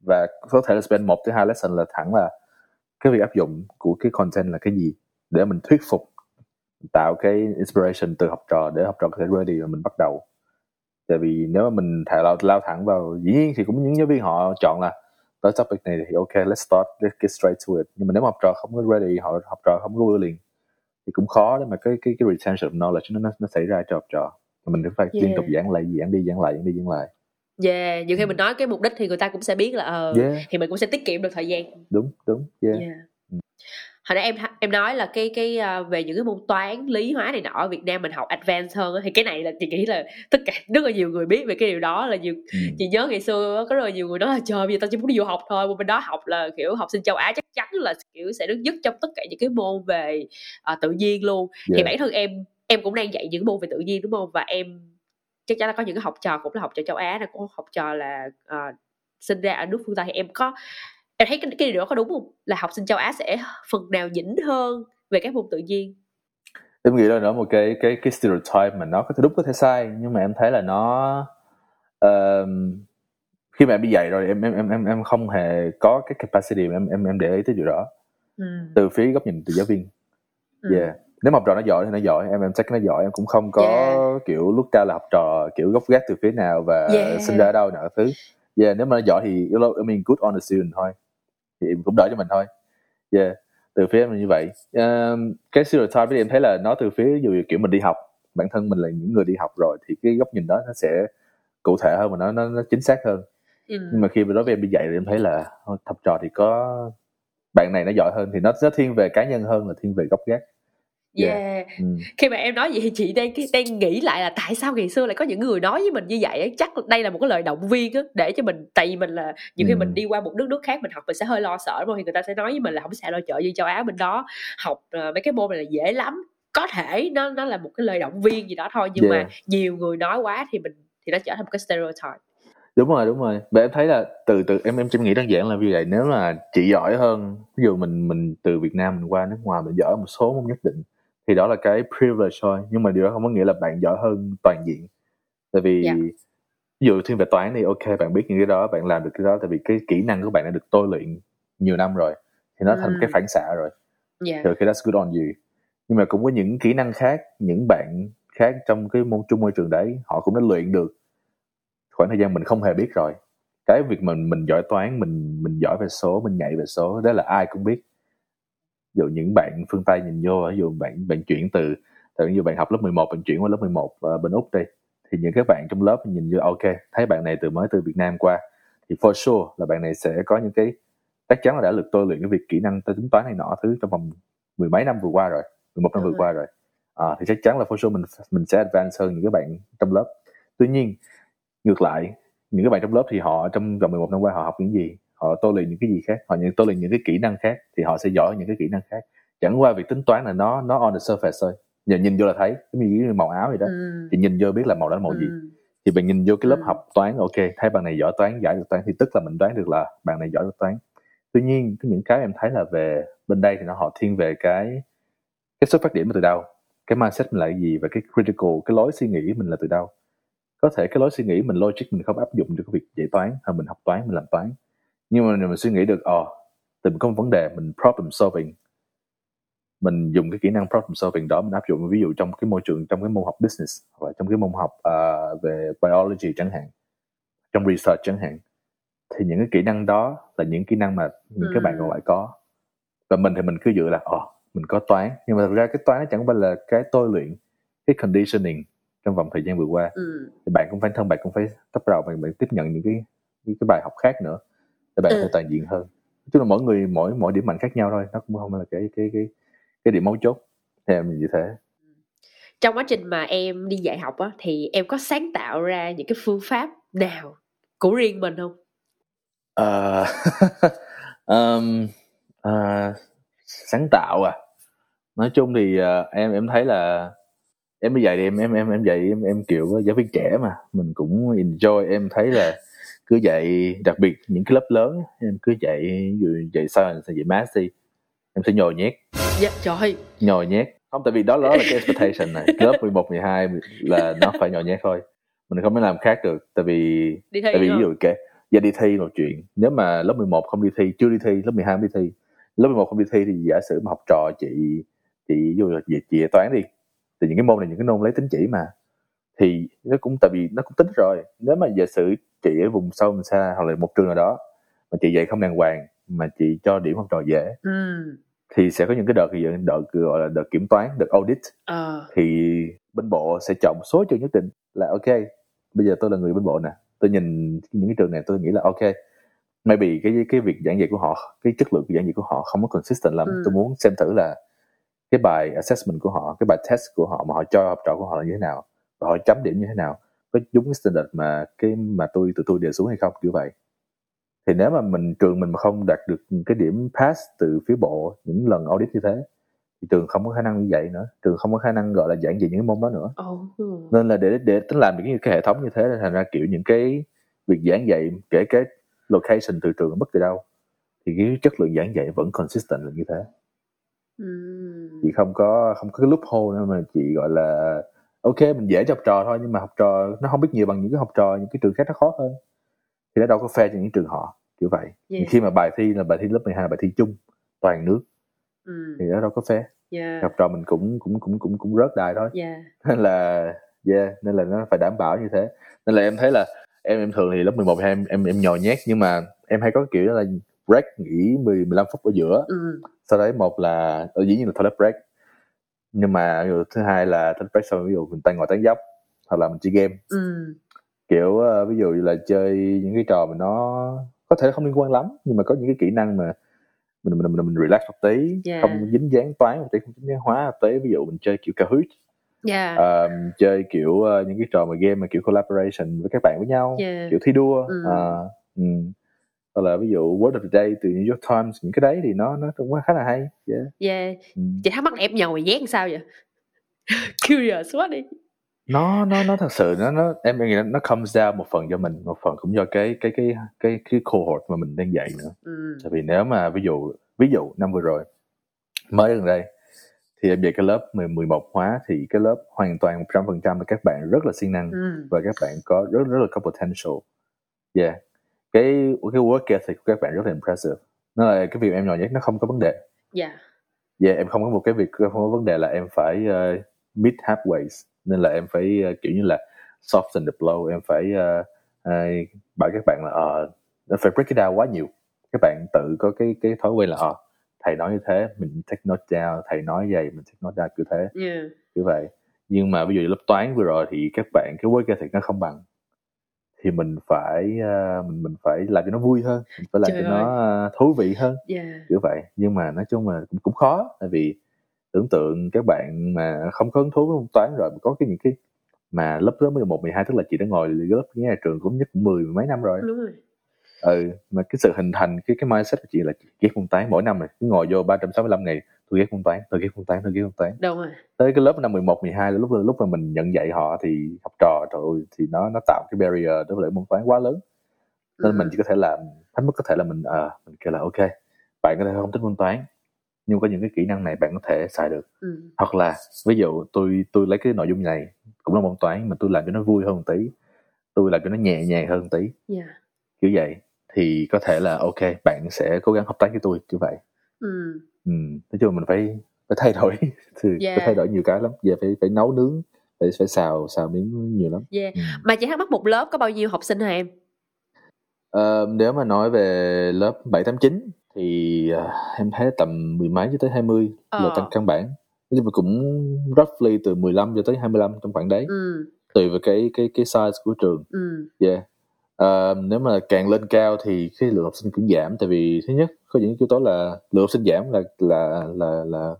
[SPEAKER 1] Và có thể là spend một tới hai lesson là thẳng là cái việc áp dụng của cái content là cái gì để mình thuyết phục tạo cái inspiration từ học trò để học trò có thể ready và mình bắt đầu tại vì nếu mà mình thả lao, lao thẳng vào dĩ nhiên thì cũng những giáo viên họ chọn là tới topic này thì ok let's start let's get straight to it. Nhưng mà nếu mà học trò không có ready họ học trò không có ưa liền thì cũng khó để mà cái cái cái retention of knowledge nó nó, xảy ra cho học trò. Mình phải
[SPEAKER 3] Yeah.
[SPEAKER 1] liên tục giảng lại giảng đi giảng lại giảng đi giảng lại.
[SPEAKER 3] Yeah nhiều khi mình nói cái mục đích thì người ta cũng sẽ biết là ờ
[SPEAKER 1] yeah.
[SPEAKER 3] thì mình cũng sẽ tiết kiệm được thời gian.
[SPEAKER 1] Đúng đúng yeah,
[SPEAKER 3] Yeah. Hồi nãy em em nói là cái cái à, về những cái môn toán lý hóa này nọ ở Việt Nam mình học advanced hơn thì cái này là chị nghĩ là tất cả rất là nhiều người biết về cái điều đó là nhiều
[SPEAKER 1] Ừ.
[SPEAKER 3] chị nhớ ngày xưa có rất là nhiều người nói là trời bây giờ tao chỉ muốn đi du học thôi bên đó học là kiểu học sinh châu Á chắc chắn là kiểu sẽ được dứt trong tất cả những cái môn về à, tự nhiên luôn thì
[SPEAKER 1] Yeah.
[SPEAKER 3] bản thân em em cũng đang dạy những môn về tự nhiên đúng không và em chắc chắn là có những cái học trò cũng là học trò châu Á này cũng có học trò là à, sinh ra ở nước phương Tây thì em có em thấy cái, cái điều đó có đúng không? Là học sinh châu Á sẽ phần nào nhỉnh hơn về các môn tự nhiên?
[SPEAKER 1] Em nghĩ là nó một cái cái cái stereotype mà nó có thể đúng có thể sai. Nhưng mà em thấy là nó um, khi mà em đi dạy rồi em em em em em không hề có cái capacity mà em em em để ý tới điều đó.
[SPEAKER 3] Ừ.
[SPEAKER 1] từ phía góc nhìn từ giáo viên.
[SPEAKER 3] Ừ.
[SPEAKER 1] yeah. Nếu mà học trò nó giỏi thì nó giỏi. Em em chắc nó giỏi. Em cũng không có
[SPEAKER 3] Yeah.
[SPEAKER 1] kiểu lúc ra là học trò kiểu gốc gác từ phía nào và
[SPEAKER 3] Yeah.
[SPEAKER 1] sinh ra ở đâu nào thứ. Yeah nếu mà nó giỏi thì I mean good on the student thôi thì em cũng đỡ cho mình thôi. Yeah từ phía em là như vậy. Uh, cái stereotype thì em thấy là nó từ phía dù kiểu mình đi học bản thân mình là những người đi học rồi thì cái góc nhìn đó nó sẽ cụ thể hơn và nó nó, nó chính xác hơn. Ừ. nhưng mà khi mà đối với em đi dạy thì em thấy là thập trò thì có bạn này nó giỏi hơn thì nó nó thiên về cá nhân hơn là thiên về góc gác
[SPEAKER 3] Yeah. yeah. Ừ. Khi mà em nói vậy thì chị đang đang nghĩ lại là tại sao ngày xưa lại có những người nói với mình như vậy chắc đây là một cái lời động viên á để cho mình tại vì mình là nhiều khi ừ. mình đi qua một nước nước khác mình học mình sẽ hơi lo sợ không thì người ta sẽ nói với mình là không sao lo chợ như châu Á bên đó học uh, mấy cái môn này là dễ lắm có thể nó nó là một cái lời động viên gì đó thôi nhưng yeah. mà nhiều người nói quá thì mình thì nó trở thành một cái stereotype
[SPEAKER 1] đúng rồi đúng rồi và em thấy là từ từ em em chỉ nghĩ đơn giản là như vậy nếu mà chị giỏi hơn ví dụ mình mình từ Việt Nam mình qua nước ngoài mình giỏi một số môn nhất định thì đó là cái privilege thôi nhưng mà điều đó không có nghĩa là bạn giỏi hơn toàn diện tại vì yeah. Dạ. ví dụ thiên về toán thì ok bạn biết những cái đó bạn làm được cái đó tại vì cái kỹ năng của bạn đã được tôi luyện nhiều năm rồi thì nó thành cái phản xạ rồi yeah. thì okay, that's good on you nhưng mà cũng có những kỹ năng khác những bạn khác trong cái môn chung môi trường đấy họ cũng đã luyện được khoảng thời gian mình không hề biết rồi cái việc mình mình giỏi toán mình mình giỏi về số mình nhảy về số đó là ai cũng biết dụ những bạn phương Tây nhìn vô ví dụ bạn bạn chuyển từ ví dụ bạn học lớp 11 bạn chuyển qua lớp 11 uh, ờ, bên Úc đây thì những các bạn trong lớp nhìn vô ok thấy bạn này từ mới từ Việt Nam qua thì for sure là bạn này sẽ có những cái chắc chắn là đã được tôi luyện cái việc kỹ năng tính toán này nọ thứ trong vòng mười mấy năm vừa qua rồi 11 năm vừa qua rồi. À, thì chắc chắn là for sure mình mình sẽ advance hơn những cái bạn trong lớp. Tuy nhiên ngược lại những cái bạn trong lớp thì họ trong vòng 11 năm qua họ học những gì họ tô luyện những cái gì khác họ những tô luyện những cái kỹ năng khác thì họ sẽ giỏi những cái kỹ năng khác. Chẳng qua việc tính toán là nó nó on the surface thôi. Giờ nhìn vô là thấy cái như màu áo vậy đó. Ừ. thì nhìn vô biết là màu đó là màu ừ. gì thì bạn nhìn vô cái lớp ừ. học toán ok thấy bạn này giỏi toán giải được toán thì tức là mình đoán được là bạn này giỏi được toán. Tuy nhiên cái những cái em thấy là về bên đây thì nó họ thiên về cái cái xuất phát điểm từ đâu? Cái mindset mình là cái gì? Và cái critical cái lối suy nghĩ mình là từ đâu? Có thể cái lối suy nghĩ mình logic mình không áp dụng cho cái việc dạy toán hay mình học toán mình làm toán nhưng mà mình suy nghĩ được ồ oh, tìm có một vấn đề mình problem solving. Mình dùng cái kỹ năng problem solving đó mình áp dụng ví dụ trong cái môi trường trong cái môn học business hoặc là trong cái môn học uh, về biology chẳng hạn trong research chẳng hạn. Thì những cái kỹ năng đó là những kỹ năng mà những ừ. các bạn còn lại có. Và mình thì mình cứ dựa là ồ oh, mình có toán. Nhưng mà thực ra cái toán nó chẳng phải là cái tôi luyện cái conditioning trong vòng thời gian vừa qua. Ừ. thì bạn cũng phải thân bạn cũng phải bắt đầu bạn, bạn tiếp nhận những cái những cái bài học khác nữa để bạn ừ. toàn diện hơn. Tức là mỗi người mỗi mỗi điểm mạnh khác nhau thôi nó cũng không là cái cái cái cái điểm mấu chốt. Theo em như thế.
[SPEAKER 3] Trong quá trình mà em đi dạy học á thì em có sáng tạo ra những cái phương pháp nào của riêng mình không?
[SPEAKER 1] Uh, um, uh, sáng tạo à? Nói chung thì uh, em em thấy là em đi dạy thì em em em em dạy em em kiểu giáo viên trẻ mà. Mình cũng enjoy em thấy là cứ dạy đặc biệt những cái lớp lớn em cứ dạy dụ dạy science dạy math đi em sẽ nhồi nhét.
[SPEAKER 3] Dạ trời.
[SPEAKER 1] Nhồi nhét. Không tại vì đó đó là cái expectation này. Lớp 11, 12 là nó phải nhồi nhét thôi. Mình không thể làm khác được tại vì
[SPEAKER 3] đi thi
[SPEAKER 1] tại vì ví dụ kể giờ đi thi một chuyện. Nếu mà lớp 11 không đi thi chưa đi thi lớp 12 không đi thi lớp 11 không đi thi thì giả sử mà học trò chị chị ví dụ là chị, chị toán đi thì những cái môn này những cái môn lấy tính chỉ mà thì nó cũng tại vì nó cũng tính rồi nếu mà giả sử chị ở vùng sâu vùng xa hoặc là một trường nào đó mà chị dạy không đàng hoàng mà chị cho điểm học trò dễ ừ. thì sẽ có những cái đợt đợt gọi là đợt kiểm toán đợt audit à. thì bên bộ sẽ chọn một số trường nhất định là ok bây giờ tôi là người bên bộ nè tôi nhìn những cái trường này tôi nghĩ là ok maybe cái cái việc giảng dạy của họ cái chất lượng của giảng dạy của họ không có consistent lắm ừ. tôi muốn xem thử là cái bài assessment của họ cái bài test của họ mà họ cho học trò của họ là như thế nào họ chấm điểm như thế nào? Có đúng cái standard mà cái mà tôi tụi tôi đề xuống hay không? Kiểu vậy. Thì nếu mà mình trường mình mà không đạt được cái điểm pass từ phía bộ những lần audit như thế thì trường không có khả năng như vậy nữa. Trường không có khả năng gọi là giảng dạy những cái môn đó nữa. Oh. nên là để để tính làm những cái hệ thống như thế nên thành ra kiểu những cái việc giảng dạy kể cái location từ trường bất kỳ đâu thì cái chất lượng giảng dạy vẫn consistent là như thế. Mm. chị không có không có cái loophole nữa mà chị gọi là ok mình dễ cho học trò thôi nhưng mà học trò nó không biết nhiều bằng những cái học trò những cái trường khác nó khó hơn. Thì nó đâu có phe cho những trường họ kiểu vậy. Yeah. khi mà bài thi là bài thi lớp 12 là bài thi chung toàn nước. Mm. thì nó đâu có phe yeah. học trò mình cũng cũng cũng cũng cũng rớt đài thôi. Yeah. nên là yeah nên là nó phải đảm bảo như thế. Nên là em thấy là em em thường thì lớp 11 em em em nhồi nhét nhưng mà em hay có kiểu là break nghỉ 10 15 phút ở giữa.
[SPEAKER 3] Ừ.
[SPEAKER 1] Sau đấy một là ở dĩ nhiên là toilet break nhưng mà thứ hai là break xong ví dụ mình tay ngồi tán dốc hoặc là mình chơi game
[SPEAKER 3] ừ
[SPEAKER 1] kiểu ờ, ví dụ như là chơi những cái trò mà nó có thể không liên quan lắm nhưng mà có những cái kỹ năng mà mình mình mình, mình relax một tí
[SPEAKER 3] Yeah.
[SPEAKER 1] không dính dáng toán một tí không dính dáng hóa một tí ví dụ mình chơi kiểu Kahoot
[SPEAKER 3] yeah
[SPEAKER 1] Ờ, chơi kiểu ờ, những cái trò mà game mà kiểu collaboration với các bạn với nhau
[SPEAKER 3] Yeah.
[SPEAKER 1] kiểu thi đua
[SPEAKER 3] Ừ.
[SPEAKER 1] Ờ, ừ. Hoặc là ví dụ word of the day từ New York Times những cái đấy thì nó nó cũng khá là hay. Yeah.
[SPEAKER 3] yeah.
[SPEAKER 1] Ừ.
[SPEAKER 3] chị thắc mắc em nhầu mày dán sao vậy? Curious quá đi.
[SPEAKER 1] Nó nó nó thật sự nó nó em nghĩ nó, nó comes down một phần do mình một phần cũng do cái cái cái cái cái cohort mà mình đang dạy nữa.
[SPEAKER 3] Ừ.
[SPEAKER 1] Tại vì nếu mà ví dụ ví dụ năm vừa rồi mới gần đây thì em dạy cái lớp 10, 11 hóa thì cái lớp hoàn toàn 100% là các bạn rất là siêng năng
[SPEAKER 3] ừ.
[SPEAKER 1] và các bạn có rất rất là có potential. Yeah cái cái work ethic của các bạn rất là impressive. Nó là cái việc em nhỏ nhất nó không có vấn đề.
[SPEAKER 3] Dạ.
[SPEAKER 1] Yeah em không có một cái việc không có vấn đề là em phải uh, meet halfway nên là em phải uh, kiểu như là soften the blow em phải uh, uh, bảo các bạn là nó phải break it down quá nhiều. Các bạn tự có cái cái thói quen là ờ thầy nói như thế mình take note down thầy nói vậy mình take note down kiểu thế.
[SPEAKER 3] Yeah
[SPEAKER 1] như vậy. Nhưng mà ví dụ lớp toán vừa rồi thì các bạn cái work ethic nó không bằng thì mình phải ờ, mình mình phải làm cho nó vui hơn mình phải làm
[SPEAKER 3] Trời
[SPEAKER 1] cho nó ờ, thú vị hơn
[SPEAKER 3] yeah
[SPEAKER 1] kiểu vậy. Nhưng mà nói chung là cũng, cũng khó tại vì tưởng tượng các bạn mà không có hứng thú với môn toán rồi mà có cái những cái mà lớp lớp 11, 12 tức là chị đã ngồi lớp nhà trường cũng nhất cũng mười mấy năm rồi.
[SPEAKER 3] Đúng rồi.
[SPEAKER 1] Ừ mà cái sự hình thành cái cái mindset của chị là chị ghét môn toán mỗi năm này cứ ngồi vô 365 ngày tôi ghét môn toán tôi ghét môn toán tôi ghét môn toán.
[SPEAKER 3] Đúng rồi.
[SPEAKER 1] Tới cái lớp năm 11, 12 là lúc lúc mà mình nhận dạy họ thì học trò trời ơi, thì nó nó tạo cái barrier đối với lại môn toán quá lớn. Nên
[SPEAKER 3] Ừ.
[SPEAKER 1] mình chỉ có thể làm hết mức có thể là mình ờ mình kêu là ok bạn có thể không thích môn toán nhưng có những cái kỹ năng này bạn có thể xài được.
[SPEAKER 3] Ừ.
[SPEAKER 1] Hoặc là ví dụ tôi tôi lấy cái nội dung này cũng là môn toán mà tôi làm cho nó vui hơn một tí tôi làm cho nó nhẹ nhàng hơn một tí.
[SPEAKER 3] Yeah
[SPEAKER 1] kiểu vậy. Thì có thể là ok bạn sẽ cố gắng hợp tác với tôi. Kiểu vậy.
[SPEAKER 3] Ừ
[SPEAKER 1] ừ. nói chung là mình phải phải thay đổi thì
[SPEAKER 3] Yeah.
[SPEAKER 1] phải thay đổi nhiều cái lắm giờ phải phải nấu nướng phải phải xào xào miếng nhiều lắm
[SPEAKER 3] yeah
[SPEAKER 1] ừ.
[SPEAKER 3] mà chị thắc mắc một lớp có bao nhiêu học sinh hả em
[SPEAKER 1] Ờ, nếu mà nói về lớp 7, 8, 9 thì ờ, em thấy tầm mười mấy cho tới 20 là
[SPEAKER 3] Ờ.
[SPEAKER 1] tăng căn bản nhưng mà cũng roughly từ 15 cho tới 25 trong khoảng đấy
[SPEAKER 3] ừ
[SPEAKER 1] tùy vào cái cái cái size của trường
[SPEAKER 3] ừ
[SPEAKER 1] yeah. Ờ, nếu mà càng lên cao thì cái lượng học sinh cũng giảm tại vì thứ nhất có những yếu tố là lượng học sinh giảm là là là là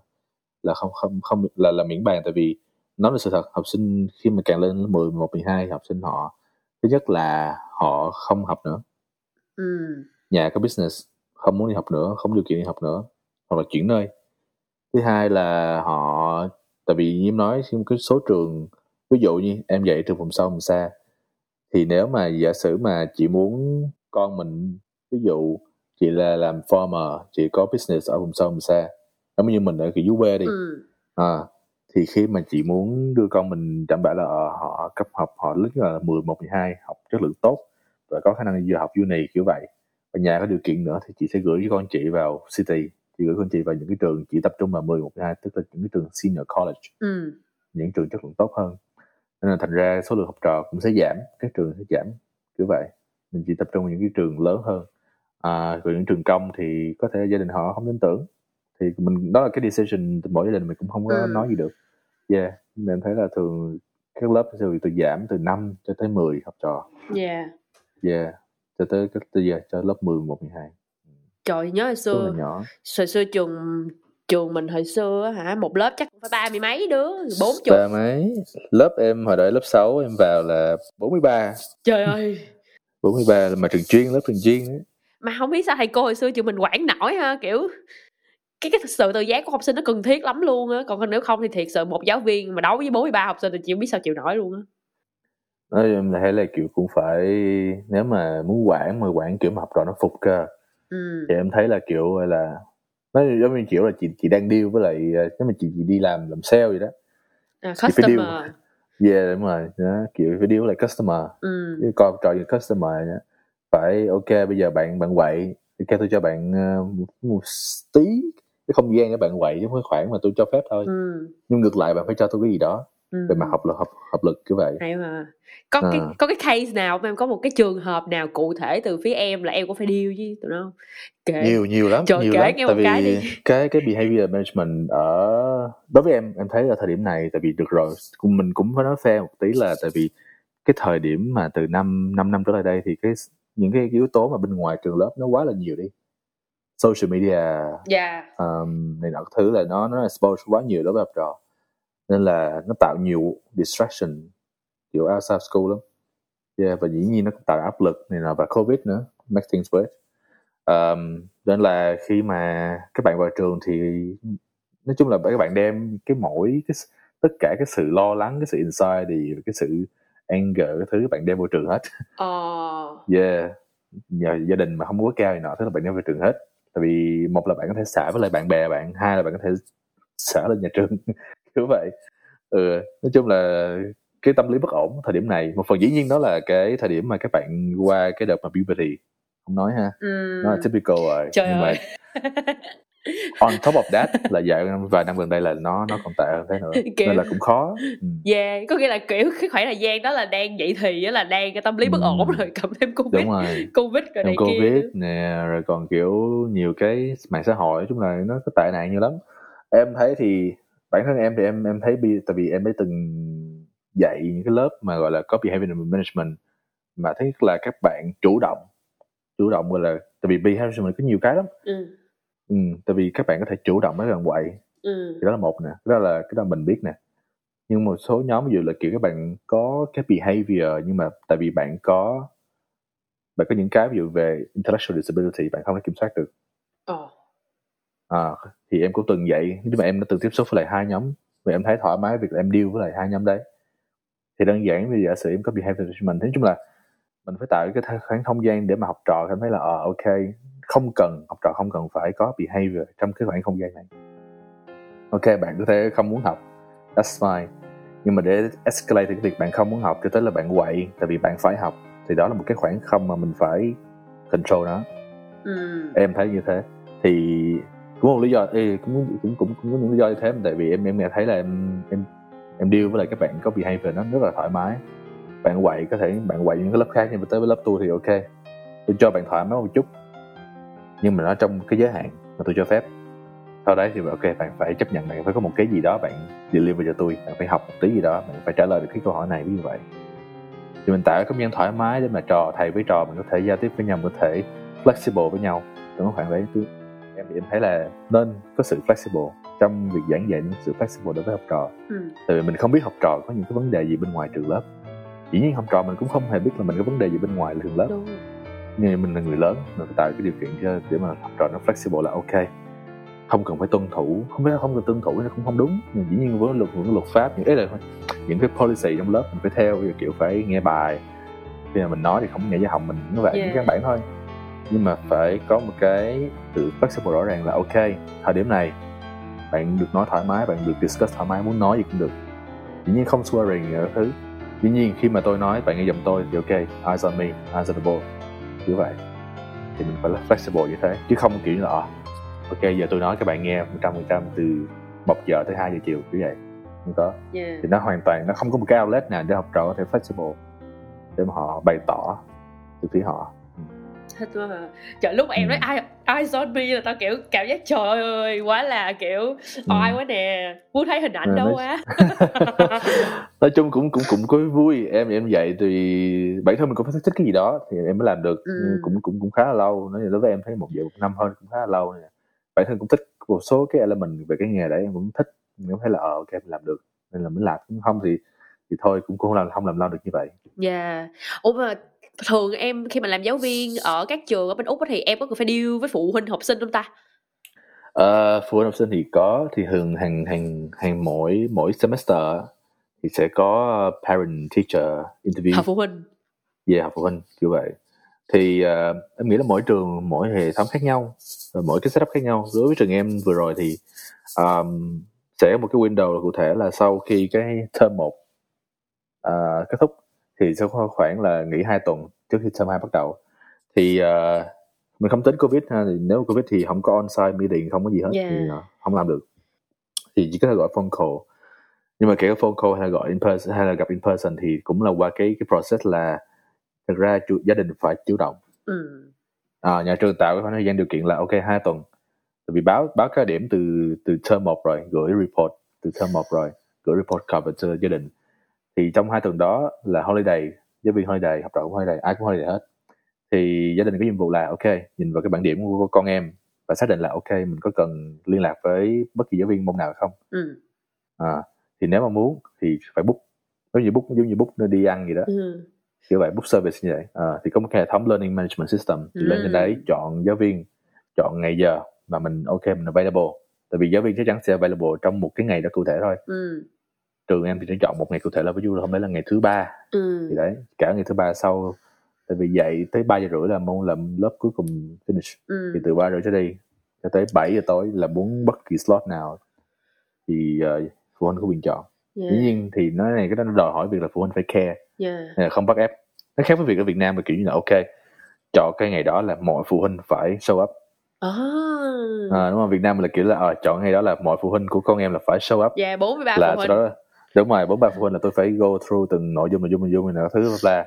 [SPEAKER 1] là không không không là là miễn bàn tại vì nó là sự thật học sinh khi mà càng lên lớp 10, 11, 12 học sinh họ thứ nhất là họ không học nữa.
[SPEAKER 3] Ừ.
[SPEAKER 1] Nhà có business không muốn đi học nữa không điều kiện đi học nữa hoặc là chuyển nơi. Thứ hai là họ tại vì như em nói khi cái số trường ví dụ như em dạy trường vùng sâu vùng xa thì nếu mà giả sử mà chị muốn con mình ví dụ chị là làm farmer chị có business ở vùng sâu vùng xa giống như mình ở cái dưới quê đi
[SPEAKER 3] ừ.
[SPEAKER 1] à, thì khi mà chị muốn đưa con mình đảm bảo là ờ, họ cấp học họ lớp là 10, 11, 12 học chất lượng tốt và có khả năng vừa học uni kiểu vậy. Và nhà có điều kiện nữa thì chị sẽ gửi cho con chị vào city chị gửi con chị vào những cái trường chỉ tập trung vào 10, 11, 12 tức là những cái trường senior college.
[SPEAKER 3] Ừ.
[SPEAKER 1] Những trường chất lượng tốt hơn nên là thành ra số lượng học trò cũng sẽ giảm các trường sẽ giảm kiểu vậy. Mình chỉ tập trung vào những cái trường lớn hơn. À, còn những trường công thì có thể gia đình họ không tin tưởng. Thì mình đó là cái decision từ mỗi gia đình mình cũng không có
[SPEAKER 3] Ừ.
[SPEAKER 1] nói gì được. Yeah nhưng mà em thấy là thường các lớp sẽ từ giảm từ 5 cho tới 10 học trò.
[SPEAKER 3] Yeah.
[SPEAKER 1] Yeah cho tới từ giờ cho lớp 10, 11, 12
[SPEAKER 3] trời nhớ hồi xưa hồi xưa trường trường mình hồi xưa á hả một lớp chắc cũng phải ba mươi mấy đứa bốn chục.
[SPEAKER 1] Ba mấy. Lớp em hồi đó lớp 6 em vào là 43
[SPEAKER 3] trời ơi.
[SPEAKER 1] 43 là mà trường chuyên lớp trường chuyên ấy.
[SPEAKER 3] mà không biết sao thầy cô hồi xưa trường mình quản nổi ha kiểu cái cái sự tự giác của học sinh nó cần thiết lắm luôn á. Còn nếu không thì thiệt sự một giáo viên mà đấu với 43 học sinh thì chị không biết sao chịu nổi luôn á.
[SPEAKER 1] Nói em thấy là kiểu cũng phải nếu mà muốn quản mà quản kiểu mà học trò nó phục cơ.
[SPEAKER 3] Ừ.
[SPEAKER 1] Thì em thấy là kiểu là nói giống như kiểu là chị chị đang deal với lại ờ, nếu mà chị, chị đi làm làm sale vậy đó.
[SPEAKER 3] À,
[SPEAKER 1] phải deal.
[SPEAKER 3] customer.
[SPEAKER 1] Yeah đúng rồi. Đó, kiểu phải deal với lại customer.
[SPEAKER 3] Ừ.
[SPEAKER 1] Cái con trò như customer đó. phải ok bây giờ bạn bạn quậy. Kêu tôi cho bạn ờ, một, một tí cái không gian để bạn quậy chứ không phải khoản mà tôi cho phép thôi.
[SPEAKER 3] Ừ.
[SPEAKER 1] Nhưng ngược lại bạn phải cho tôi cái gì đó về mặt học lực học, học lực kiểu vậy.
[SPEAKER 3] Hay mà. Có
[SPEAKER 1] À.
[SPEAKER 3] cái có cái case nào mà em có một cái trường hợp nào cụ thể từ phía em là em cũng phải deal với tụi nó không? Kể
[SPEAKER 1] nhiều nhiều lắm
[SPEAKER 3] Trời,
[SPEAKER 1] nhiều
[SPEAKER 3] kể
[SPEAKER 1] lắm. tại
[SPEAKER 3] cái
[SPEAKER 1] vì
[SPEAKER 3] đi.
[SPEAKER 1] cái cái behavior management ở đối với em em thấy ở thời điểm này tại vì được rồi mình cũng phải nói fair một tí là tại vì cái thời điểm mà từ năm năm năm trở lại đây thì cái những cái yếu tố mà bên ngoài trường lớp nó quá là nhiều đi. Social media
[SPEAKER 3] dạ.
[SPEAKER 1] um, này nọ thứ là nó nó expose quá nhiều đối với học trò nên là nó tạo nhiều distraction kiểu outside school lắm. Yeah, và dĩ nhiên nó cũng tạo áp lực này nọ và covid nữa make things worse. Um, nên là khi mà các bạn vào trường thì nói chung là các bạn đem cái mỗi cái tất cả cái sự lo lắng cái sự anxiety cái sự anger cái thứ các bạn đem vào trường hết.
[SPEAKER 3] Ờ.
[SPEAKER 1] Yeah nhờ gia đình mà không có cao này nọ thế là bạn đem về trường hết. Tại vì một là bạn có thể xả với lại bạn bè bạn hai là bạn có thể xả lên nhà trường kiểu vậy. Ừ nói chung là cái tâm lý bất ổn thời điểm này. Một phần dĩ nhiên đó là cái thời điểm mà các bạn qua cái đợt mà puberty. Không nói ha
[SPEAKER 3] ừ.
[SPEAKER 1] nó là typical rồi.
[SPEAKER 3] Trời
[SPEAKER 1] nhưng mà
[SPEAKER 3] ơi.
[SPEAKER 1] on top of that là dạo vài năm gần đây là nó nó còn tệ hơn thế nữa.
[SPEAKER 3] Kiểu-
[SPEAKER 1] nên là cũng khó. Ừ.
[SPEAKER 3] yeah có nghĩa là kiểu cái khoảng thời gian đó là đang dậy thì á là đang cái tâm lý bất
[SPEAKER 1] Ừ.
[SPEAKER 3] ổn rồi cộng thêm covid.
[SPEAKER 1] Đúng rồi.
[SPEAKER 3] Covid rồi này
[SPEAKER 1] covid
[SPEAKER 3] kia.
[SPEAKER 1] nè rồi còn kiểu nhiều cái mạng xã hội. Nói chung là nó có tệ nạn nhiều lắm. Em thấy thì bản thân em thì em em thấy tại vì em đã từng dạy những cái lớp mà gọi là có behavior management mà thấy là các bạn chủ động chủ động gọi là tại vì behavior management có nhiều cái lắm.
[SPEAKER 3] Ừ.
[SPEAKER 1] Ừ, tại vì các bạn có thể chủ động với gần quậy.
[SPEAKER 3] Ừ.
[SPEAKER 1] Thì đó là một nè đó là cái đó mình biết nè. Nhưng một số nhóm ví dụ là kiểu các bạn có cái behavior nhưng mà tại vì bạn có bạn có những cái ví dụ về intellectual disability bạn không thể kiểm soát được.
[SPEAKER 3] Ờ
[SPEAKER 1] à, thì em cũng từng dạy nhưng mà em đã từng tiếp xúc với lại hai nhóm và em thấy thoải mái việc là em deal với lại hai nhóm đấy. Thì đơn giản vì giả sử em có behavior management nói chung là mình phải tạo cái khoảng không gian để mà học trò cảm thấy là ờ ok không cần học trò không cần phải có behavior trong cái khoảng không gian này. Ok bạn có thể không muốn học that's fine. Nhưng mà để escalate cái việc bạn không muốn học cho tới là bạn quậy tại vì bạn phải học. Thì đó là một cái khoảng không mà mình phải control nó.
[SPEAKER 3] Ừ.
[SPEAKER 1] Em thấy như thế. Thì cũng một lý do ê, cũng cũng cũng cũng có những lý do như thế tại vì em em nghe thấy là em em em deal với lại các bạn có behavior nó rất là thoải mái. Bạn quậy có thể bạn quậy những cái lớp khác nhưng mà tới với lớp tôi thì ok. Tôi cho bạn thoải mái một chút. Nhưng mà nó trong cái giới hạn mà tôi cho phép. Sau đấy thì ok bạn phải chấp nhận bạn phải có một cái gì đó bạn deliver cho tôi. Bạn phải học một tí gì đó bạn phải trả lời được cái câu hỏi này như vậy. Thì mình tạo cái không gian thoải mái để mà trò thầy với trò mình có thể giao tiếp với nhau có thể flexible với nhau. Trong khoảng đấy tôi em thì em thấy là nên có sự flexible trong việc giảng dạy những sự flexible đối với học trò.
[SPEAKER 3] Ừ.
[SPEAKER 1] Tại vì mình không biết học trò có những cái vấn đề gì bên ngoài trường lớp. Dĩ nhiên học trò mình cũng không hề biết là mình có vấn đề gì bên ngoài trường lớp.
[SPEAKER 3] Đúng.
[SPEAKER 1] Nhưng mình là người lớn mình phải tạo cái điều kiện cho để mà học trò nó flexible là ok. Không cần phải tuân thủ không phải không cần tuân thủ nó cũng không đúng. Nhưng dĩ nhiên với luật những luật pháp những ấy là những cái policy trong lớp mình phải theo kiểu phải nghe bài. Khi mà mình nói thì không nhảy ra họng mình như vậy
[SPEAKER 3] Yeah.
[SPEAKER 1] những căn bản thôi nhưng mà phải có một cái sự flexible rõ ràng là ok thời điểm này bạn được nói thoải mái bạn được discuss thoải mái muốn nói gì cũng được. Dĩ nhiên không swearing ở thứ. Dĩ nhiên khi mà tôi nói bạn nghe giùm tôi thì ok eyes on me eyes on the ball. Như vậy. Thì mình phải là flexible như thế chứ không kiểu như là ờ, ok giờ tôi nói các bạn nghe 100% từ 1 giờ tới 2 giờ chiều như vậy. Không có.
[SPEAKER 3] Yeah.
[SPEAKER 1] thì nó hoàn toàn nó không có một cái outlet nào để học trò có thể flexible để mà họ bày tỏ từ phía họ
[SPEAKER 3] trời lúc mà em
[SPEAKER 1] Ừ.
[SPEAKER 3] nói ai ai zombie là tao kiểu cảm giác trời ơi quá là kiểu oai quá nè. Muốn thấy hình ảnh
[SPEAKER 1] Ừ,
[SPEAKER 3] đâu
[SPEAKER 1] nói-
[SPEAKER 3] quá
[SPEAKER 1] nói chung cũng cũng cũng có vui. Em em dạy thì bản thân mình cũng phải thích cái gì đó thì em mới làm được.
[SPEAKER 3] Ừ.
[SPEAKER 1] Cũng cũng cũng khá là lâu. Nói đối với em thấy một giờ một năm hơn cũng khá là lâu nè. Bản thân cũng thích một số cái element về cái nghề đấy em cũng thích. Em thấy là ờ ok mình làm được. Nên là mình làm. Cũng không thì thì thôi cũng cũng không làm không làm lâu được như vậy.
[SPEAKER 3] Dạ. Ủa mà thường em khi mà làm giáo viên ở các trường ở bên úc thì em có cần phải deal với phụ huynh học sinh không ta?
[SPEAKER 1] Ờ, phụ huynh học sinh thì có thì thường hàng hàng hàng mỗi mỗi semester thì sẽ có parent teacher interview.
[SPEAKER 3] Học phụ huynh.
[SPEAKER 1] Về học phụ huynh kiểu vậy. Thì ờ, em nghĩ là mỗi trường mỗi hệ thống khác nhau và mỗi cái setup khác nhau. Đối với trường em vừa rồi thì um, sẽ có một cái window cụ thể là sau khi cái term 1 ờ, kết thúc thì sẽ có khoảng là nghỉ hai tuần trước khi term 2 bắt đầu. Thì ờ, mình không tính covid ha thì nếu covid thì không có on-site meeting không có gì hết
[SPEAKER 3] Yeah.
[SPEAKER 1] thì ờ, không làm được. Thì chỉ có thể gọi phone call. Nhưng mà kể phone call hay là gọi in person hay là gặp in person thì cũng là qua cái cái process là thực ra chủ, gia đình phải chủ động.
[SPEAKER 3] Ừ.
[SPEAKER 1] à, nhà trường tạo cái khoảng thời gian điều kiện là ok hai tuần. Tại vì báo báo cái điểm từ từ term một rồi gửi report từ term một rồi gửi report cover cho gia đình thì trong hai tuần đó là holiday giáo viên holiday học trò cũng holiday ai cũng holiday hết thì gia đình có nhiệm vụ là ok nhìn vào cái bảng điểm của con em và xác định là ok mình có cần liên lạc với bất kỳ giáo viên môn nào không
[SPEAKER 3] Ừ.
[SPEAKER 1] à, thì nếu mà muốn thì phải book giống như book giống như book nơi đi ăn gì đó
[SPEAKER 3] Ừ.
[SPEAKER 1] kiểu vậy book service như vậy à, thì có một cái hệ thống learning management system thì lên trên
[SPEAKER 3] Ừ.
[SPEAKER 1] đấy chọn giáo viên chọn ngày giờ mà mình ok mình available tại vì giáo viên chắc chắn sẽ available trong một cái ngày đó cụ thể thôi
[SPEAKER 3] Ừ.
[SPEAKER 1] trường em thì sẽ chọn một ngày cụ thể là ví dụ là hôm đấy là ngày thứ ba
[SPEAKER 3] Ừ.
[SPEAKER 1] thì đấy cả ngày thứ ba sau tại vì dậy tới ba giờ rưỡi là môn làm lớp cuối cùng finish
[SPEAKER 3] Ừ.
[SPEAKER 1] thì từ ba rưỡi trở đi cho tới 7 giờ tối là muốn bất kỳ slot nào thì uh, phụ huynh có quyền chọn
[SPEAKER 3] Yeah.
[SPEAKER 1] dĩ nhiên thì nó này cái đó nó đòi hỏi việc là phụ huynh phải care
[SPEAKER 3] Yeah.
[SPEAKER 1] nên là không bắt ép nó khác với việc ở Việt Nam là kiểu như là ok chọn cái ngày đó là mọi phụ huynh phải show up
[SPEAKER 3] À.
[SPEAKER 1] à, đúng không Việt Nam là kiểu là ờ, chọn ngày đó là mọi phụ huynh của con em là phải show up
[SPEAKER 3] Dạ 43
[SPEAKER 1] là
[SPEAKER 3] phụ
[SPEAKER 1] sau
[SPEAKER 3] huynh.
[SPEAKER 1] đó đúng rồi bốn ba phụ huynh là tôi phải go through từng nội dung nội dung nội dung này thứ là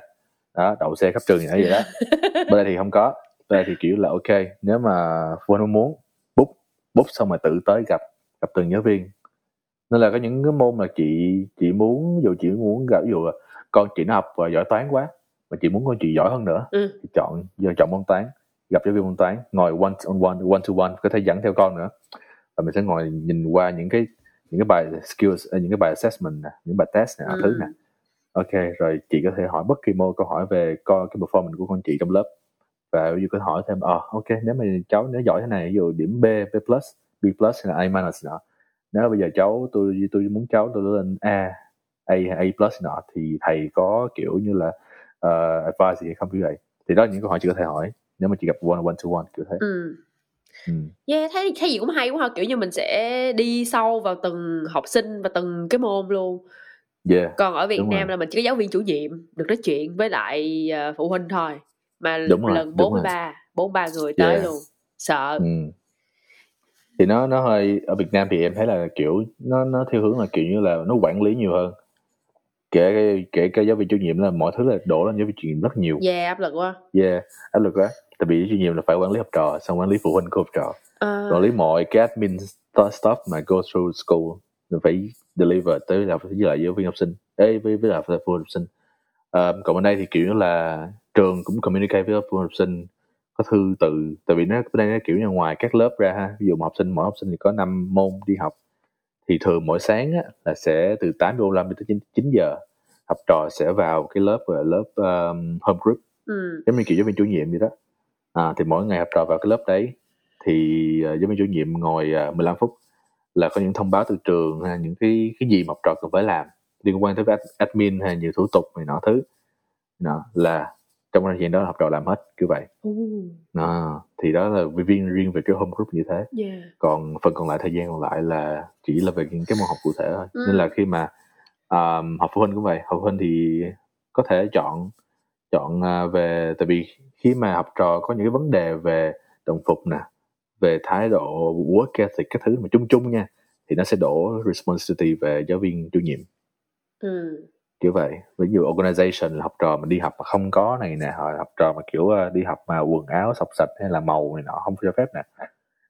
[SPEAKER 1] đó đậu xe khắp trường vậy đó. Bên đây thì không có. Bên đây thì kiểu là ok nếu mà phụ huynh muốn book book xong rồi tự tới gặp gặp từng giáo viên. Nên là có những cái môn mà chị chị muốn dụ chị muốn gặp ví dụ là con chị nó học và giỏi toán quá mà chị muốn con chị giỏi hơn nữa
[SPEAKER 3] Ừ.
[SPEAKER 1] thì chọn giờ chọn môn toán gặp giáo viên môn toán ngồi one on one one to one có thể dẫn theo con nữa. Và mình sẽ ngồi nhìn qua những cái những cái bài skills ờ, những cái bài assessment nè những bài test nè
[SPEAKER 3] Ừ.
[SPEAKER 1] thứ nè. Ok rồi chị có thể hỏi bất kỳ môn câu hỏi về coi cái performance của con chị trong lớp. Và ví dụ có hỏi thêm ờ ok nếu mà cháu nếu giỏi thế này ví dụ điểm B B plus B plus hay là A minus nọ nếu bây giờ cháu tôi tôi muốn cháu tôi lên A A A plus nọ thì thầy có kiểu như là uh, advice gì không như vậy. Thì đó là những câu hỏi chị có thể hỏi nếu mà chị gặp one one to one kiểu thế.
[SPEAKER 3] Ừ.
[SPEAKER 1] ừ.
[SPEAKER 3] Yeah, thấy thấy gì cũng hay quá ha, kiểu như mình sẽ đi sâu vào từng học sinh và từng cái môn luôn.
[SPEAKER 1] yeah
[SPEAKER 3] Còn ở Việt Nam
[SPEAKER 1] rồi.
[SPEAKER 3] là mình chỉ có giáo viên chủ nhiệm được nói chuyện với lại ờ, phụ huynh thôi. Mà
[SPEAKER 1] Đúng rồi,
[SPEAKER 3] lần
[SPEAKER 1] đúng
[SPEAKER 3] 43, 43 người tới
[SPEAKER 1] Yeah.
[SPEAKER 3] luôn. Sợ.
[SPEAKER 1] ừ. thì nó nó hơi ở Việt Nam thì em thấy là kiểu nó nó theo hướng là kiểu như là nó quản lý nhiều hơn kể kể cả giáo viên chủ nhiệm là mọi thứ là đổ lên giáo viên chủ nhiệm rất nhiều.
[SPEAKER 3] Yeah, áp lực quá.
[SPEAKER 1] yeah áp lực quá. Tại vì chủ nhiệm là phải quản lý học trò xong quản lý phụ huynh của học trò.
[SPEAKER 3] Ờ,
[SPEAKER 1] quản lý mọi cái admin st- stuff mà go through school phải deliver tới là với lại giáo viên học sinh. Ấy với với lại phụ huynh học sinh. Ờ, còn bên đây thì kiểu là trường cũng communicate với phụ huynh học sinh có thư từ. Tại vì nó bên đây nó kiểu như ngoài các lớp ra ha. Ví dụ một học sinh mỗi học sinh thì có 5 môn đi học thì thường mỗi sáng á, là sẽ từ 8 giờ 45 đến 9, 9 giờ học trò sẽ vào cái lớp gọi là lớp um, home group.
[SPEAKER 3] Ừ.
[SPEAKER 1] giống như kiểu giáo viên chủ nhiệm vậy đó. À, thì mỗi ngày học trò vào cái lớp đấy. Thì uh, giáo viên chủ nhiệm ngồi uh, 15 phút là có những thông báo từ trường hay những cái cái gì mà học trò cần phải làm liên quan tới ad- admin hay nhiều thủ tục này nọ thứ. Nọ là trong thời gian đó học trò làm hết kiểu vậy à, thì đó là riêng riêng về cái home group như thế
[SPEAKER 3] yeah.
[SPEAKER 1] còn phần còn lại thời gian còn lại là chỉ là về những cái môn học cụ thể thôi
[SPEAKER 3] Ừ.
[SPEAKER 1] nên là khi mà um, học phụ huynh cũng vậy học phụ huynh thì có thể chọn chọn à, về tại vì khi mà học trò có những cái vấn đề về đồng phục nè về thái độ work ethic các thứ mà chung chung nha thì nó sẽ đổ responsibility về giáo viên chủ nhiệm
[SPEAKER 3] Ừ.
[SPEAKER 1] kiểu vậy ví dụ organization là học trò mà đi học mà không có này nè hoặc học trò mà kiểu ờ, đi học mà quần áo sọc sạch hay là màu này nọ không cho phép nè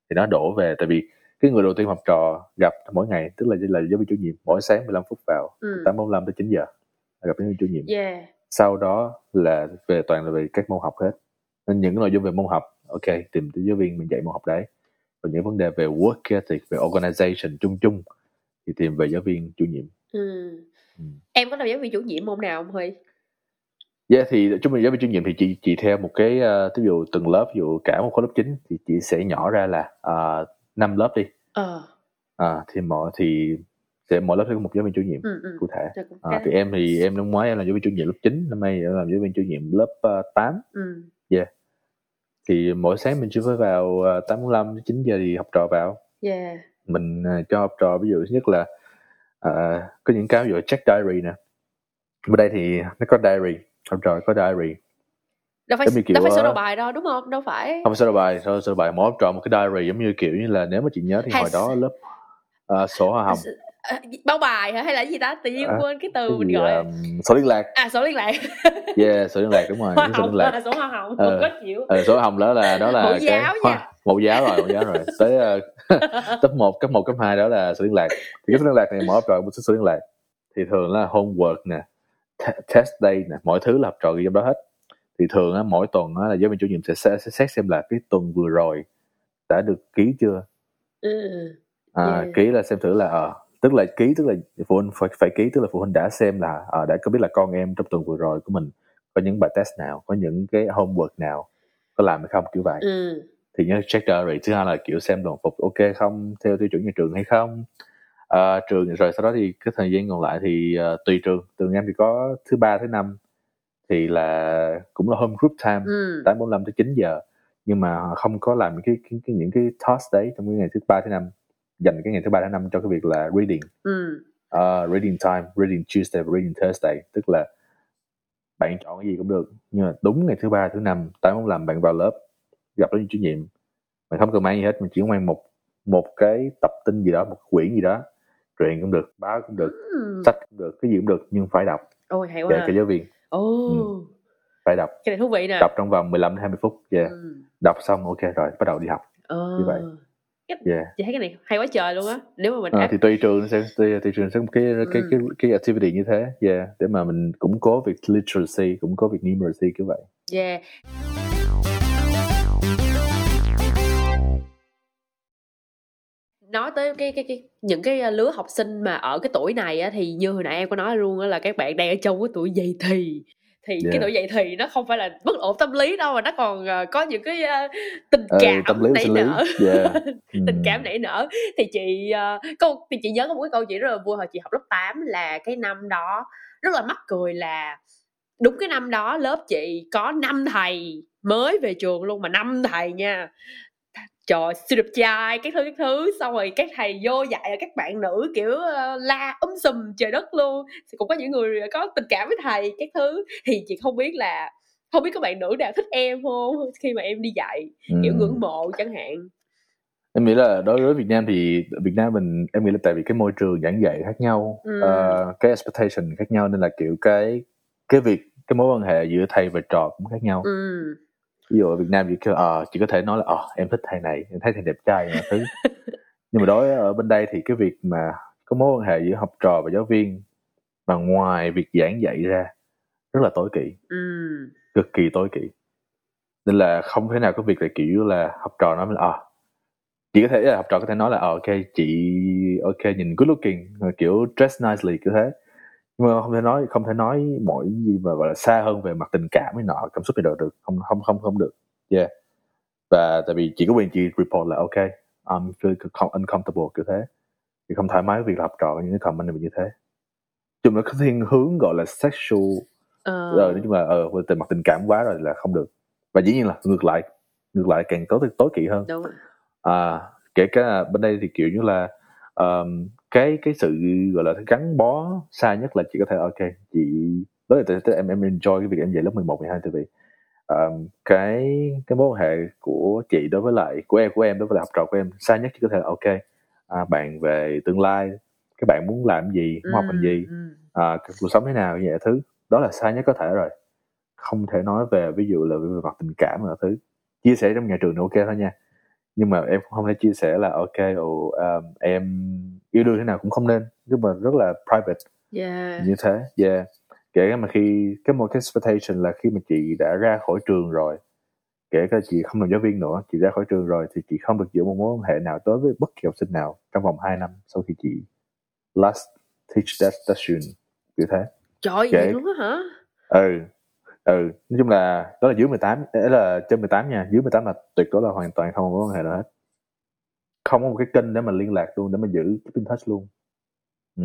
[SPEAKER 1] thì nó đổ về tại vì cái người đầu tiên học trò gặp mỗi ngày tức là là giáo viên chủ nhiệm mỗi sáng 15 phút vào
[SPEAKER 3] Ừ.
[SPEAKER 1] 8.45 tới 9 giờ gặp giáo viên chủ nhiệm
[SPEAKER 3] Yeah.
[SPEAKER 1] sau đó là về toàn là về các môn học hết nên những cái nội dung về môn học ok tìm tới giáo viên mình dạy môn học đấy còn những vấn đề về work ethic về organization chung chung thì tìm về giáo viên chủ nhiệm
[SPEAKER 3] Ừ.
[SPEAKER 1] Ừ.
[SPEAKER 3] Em có làm giáo viên chủ nhiệm môn nào không Huy?
[SPEAKER 1] Yeah, thì chúng mình giáo viên chủ nhiệm thì chị chị theo một cái uh, ví dụ từng lớp ví dụ cả một khối lớp 9 thì chị sẽ nhỏ ra là uh, 5 lớp đi
[SPEAKER 3] Ờ.
[SPEAKER 1] à, thì mỗi thì sẽ mỗi lớp sẽ có một giáo viên chủ nhiệm
[SPEAKER 3] Ừ, ừ.
[SPEAKER 1] cụ thể à, thì em thì em năm ngoái em là giáo viên chủ nhiệm lớp 9 năm nay em làm giáo viên chủ nhiệm lớp uh, 8
[SPEAKER 3] Ừ.
[SPEAKER 1] thì mỗi sáng mình chưa phải vào uh, 8.45 đến 9 giờ thì học trò vào
[SPEAKER 3] Yeah.
[SPEAKER 1] mình uh, cho học trò ví dụ nhất là uh, có những cái dụ check diary nè. Bên đây thì nó có diary. Học trò có diary.
[SPEAKER 3] Đâu phải
[SPEAKER 1] Giống như kiểu,
[SPEAKER 3] đâu phải sửa
[SPEAKER 1] ờ,
[SPEAKER 3] đầu bài đâu đúng không? Đâu phải.
[SPEAKER 1] không sửa đầu bài sửa đầu bài. Mỗi học trò một cái diary giống như kiểu như là nếu mà chị nhớ thì hồi đó lớp uh, sổ hoa hồng
[SPEAKER 3] báo bài hả? Hay là gì ta? Tự nhiên
[SPEAKER 1] À,
[SPEAKER 3] quên cái từ mình gọi
[SPEAKER 1] um, số liên lạc.
[SPEAKER 3] À số liên lạc.
[SPEAKER 1] Yeah số liên lạc đúng rồi
[SPEAKER 3] hoa hồng
[SPEAKER 1] liên lạc.
[SPEAKER 3] à, số hoa hồng
[SPEAKER 1] Ờ.
[SPEAKER 3] có chịu.
[SPEAKER 1] ờ, số hồng đó là đó là
[SPEAKER 3] Mẫu
[SPEAKER 1] cái
[SPEAKER 3] giáo
[SPEAKER 1] hoa- mẫu giáo rồi mẫu giáo rồi. Tới ờ, cấp 1, cấp 1, cấp 2 đó là số liên lạc. Thì cái số liên lạc này mỗi học trò một số liên lạc. Thì thường là homework nè te- test day nè mọi thứ là học trò ghi trong đó hết. Thì thường á, mỗi tuần á, là giáo viên chủ nhiệm sẽ, sẽ, sẽ xét xem là cái tuần vừa rồi đã được ký chưa.
[SPEAKER 3] Ừ.
[SPEAKER 1] à,
[SPEAKER 3] Yeah.
[SPEAKER 1] ký là xem thử là ờ tức là ký tức là phụ huynh phải, phải ký tức là phụ huynh đã xem là ờ, đã có biết là con em trong tuần vừa rồi của mình có những bài test nào có những cái homework nào có làm hay không kiểu vậy.
[SPEAKER 3] Ừ.
[SPEAKER 1] thì nhớ check rồi thứ hai là kiểu xem đồng phục ok không theo tiêu chuẩn nhà trường hay không. Ờ, trường rồi sau đó thì cái thời gian còn lại thì ờ, tùy trường. Trường em thì có thứ ba thứ năm thì là cũng là home group time
[SPEAKER 3] Ừ.
[SPEAKER 1] tám bốn năm tới 9 giờ. Nhưng mà không có làm cái, cái, cái những cái task đấy trong cái ngày thứ ba thứ năm dành cái ngày thứ ba thứ năm cho cái việc là reading
[SPEAKER 3] Ừ.
[SPEAKER 1] uh, reading time reading Tuesday và reading Thursday tức là bạn chọn cái gì cũng được nhưng mà đúng ngày thứ ba thứ năm tám muốn làm bạn vào lớp gặp giáo viên chủ nhiệm mình không cần mang gì hết mình chỉ mang một một cái tập tin gì đó một quyển gì đó truyền cũng được báo cũng được
[SPEAKER 3] Ừ.
[SPEAKER 1] sách cũng được cái gì cũng được nhưng phải đọc
[SPEAKER 3] ôi hay quá
[SPEAKER 1] cả giáo viên
[SPEAKER 3] ồ
[SPEAKER 1] Ừ. phải đọc
[SPEAKER 3] cái này thú vị nè
[SPEAKER 1] đọc trong vòng 15 đến 20 phút yeah.
[SPEAKER 3] ừ.
[SPEAKER 1] đọc xong ok rồi bắt đầu đi học
[SPEAKER 3] ờ.
[SPEAKER 1] Như vậy. Yeah.
[SPEAKER 3] chị thấy cái này hay quá trời luôn á. Nếu mà mình
[SPEAKER 1] À,
[SPEAKER 3] áp
[SPEAKER 1] thì tùy trường sẽ tùy, tùy trường sẽ có một cái cái
[SPEAKER 3] Ừ.
[SPEAKER 1] cái cái activity như thế. Yeah để mà mình củng cố việc literacy củng cố việc numeracy kiểu vậy.
[SPEAKER 3] Yeah nói tới cái cái cái những cái uh, lứa học sinh mà ở cái tuổi này á thì như hồi nãy em có nói luôn á là các bạn đang ở trong cái tuổi dậy thì thì cái
[SPEAKER 1] Yeah.
[SPEAKER 3] tuổi dậy thì nó không phải là bất ổn tâm lý đâu mà nó còn uh, có những cái uh, tình cảm
[SPEAKER 1] tâm lý
[SPEAKER 3] nảy nở.
[SPEAKER 1] Yeah.
[SPEAKER 3] Tình cảm nảy nở. Thì chị uh, câu thì chị nhớ có một cái câu chuyện rất là vui hồi chị học lớp 8 là cái năm đó rất là mắc cười là đúng cái năm đó lớp chị có năm thầy mới về trường luôn mà năm thầy nha trời siêu đẹp trai các thứ các thứ. Xong rồi các thầy vô dạy các bạn nữ kiểu ờ, la um sùm trời đất luôn. Thì cũng có những người có tình cảm với thầy các thứ. Thì chị không biết là không biết các bạn nữ nào thích em không khi mà em đi dạy kiểu
[SPEAKER 1] Ừm.
[SPEAKER 3] ngưỡng mộ chẳng hạn.
[SPEAKER 1] Em nghĩ là đối với Việt Nam thì Việt Nam mình em nghĩ là tại vì cái môi trường giảng dạy khác nhau
[SPEAKER 3] Ừ.
[SPEAKER 1] ờ, cái expectation khác nhau nên là kiểu cái cái việc cái mối quan hệ giữa thầy và trò cũng khác nhau.
[SPEAKER 3] Ừ
[SPEAKER 1] ví dụ ở Việt Nam chỉ kêu ờ chỉ có thể nói là ờ em thích thầy này em thấy thầy đẹp trai này thứ. Nhưng mà đối ở bên đây thì cái việc mà có mối quan hệ giữa học trò và giáo viên mà ngoài việc giảng dạy ra rất là tối kỵ.
[SPEAKER 3] Ừ.
[SPEAKER 1] Cực kỳ tối kỵ. Nên là không thể nào có việc là kiểu là học trò nói là ờ chỉ có thể là học trò có thể nói là ok chị ok nhìn good looking kiểu dress nicely kiểu thế mà không thể nói không thể nói mọi gì mà gọi là xa hơn về mặt tình cảm hay nọ cảm xúc này được được. Không không không không được. Yeah. Và tại vì chỉ có quyền chị report là ok I'm feel com- uncomfortable kiểu thế. Thì không thoải mái với việc là học trò những cái comment này như thế. Chung nó có thiên hướng gọi là sexual
[SPEAKER 3] ờ.
[SPEAKER 1] rồi nói chung là ờ về mặt tình cảm quá rồi là không được. Và dĩ nhiên là ngược lại ngược lại càng tối tối kỵ hơn.
[SPEAKER 3] Đúng. Rồi.
[SPEAKER 1] à, kể cả bên đây thì kiểu như là um, cái cái sự gọi là gắn bó xa nhất là chỉ có thể ok chị đó là tại- em em enjoy cái việc em dạy lớp 11, 12 tại vì um, cái cái mối quan hệ của chị đối với lại của em của em đối với lại học trò của em xa nhất chỉ có thể là ok à, bạn về tương lai các bạn muốn làm gì muốn học hành gì
[SPEAKER 3] Ừ, ừ.
[SPEAKER 1] à, cuộc sống thế nào như vậy thứ đó là xa nhất có thể rồi không thể nói về ví dụ là về mặt tình cảm là thứ chia sẻ trong nhà trường thì ok thôi nha nhưng mà em cũng không thể chia sẻ là ok ồ, um, em yêu đương thế nào cũng không nên. Nhưng mà rất là private.
[SPEAKER 3] Yeah.
[SPEAKER 1] Như thế yeah. Kể cả mà khi cái một cái expectation là khi mà chị đã ra khỏi trường rồi kể cả chị không làm giáo viên nữa chị ra khỏi trường rồi thì chị không được giữ một mối quan hệ nào đối với bất kỳ học sinh nào trong vòng 2 năm sau khi chị last teach that, student. Kiểu thế.
[SPEAKER 3] Trời
[SPEAKER 1] Kệ.
[SPEAKER 3] vậy luôn á hả?
[SPEAKER 1] Ừ ừ nói chung là đó là dưới 18 đấy là trên 18 nha dưới 18 là tuyệt đối là hoàn toàn không có quan hệ nào hết. Không có một cái kênh để mà liên lạc luôn để mà giữ keep in touch luôn. Ừ.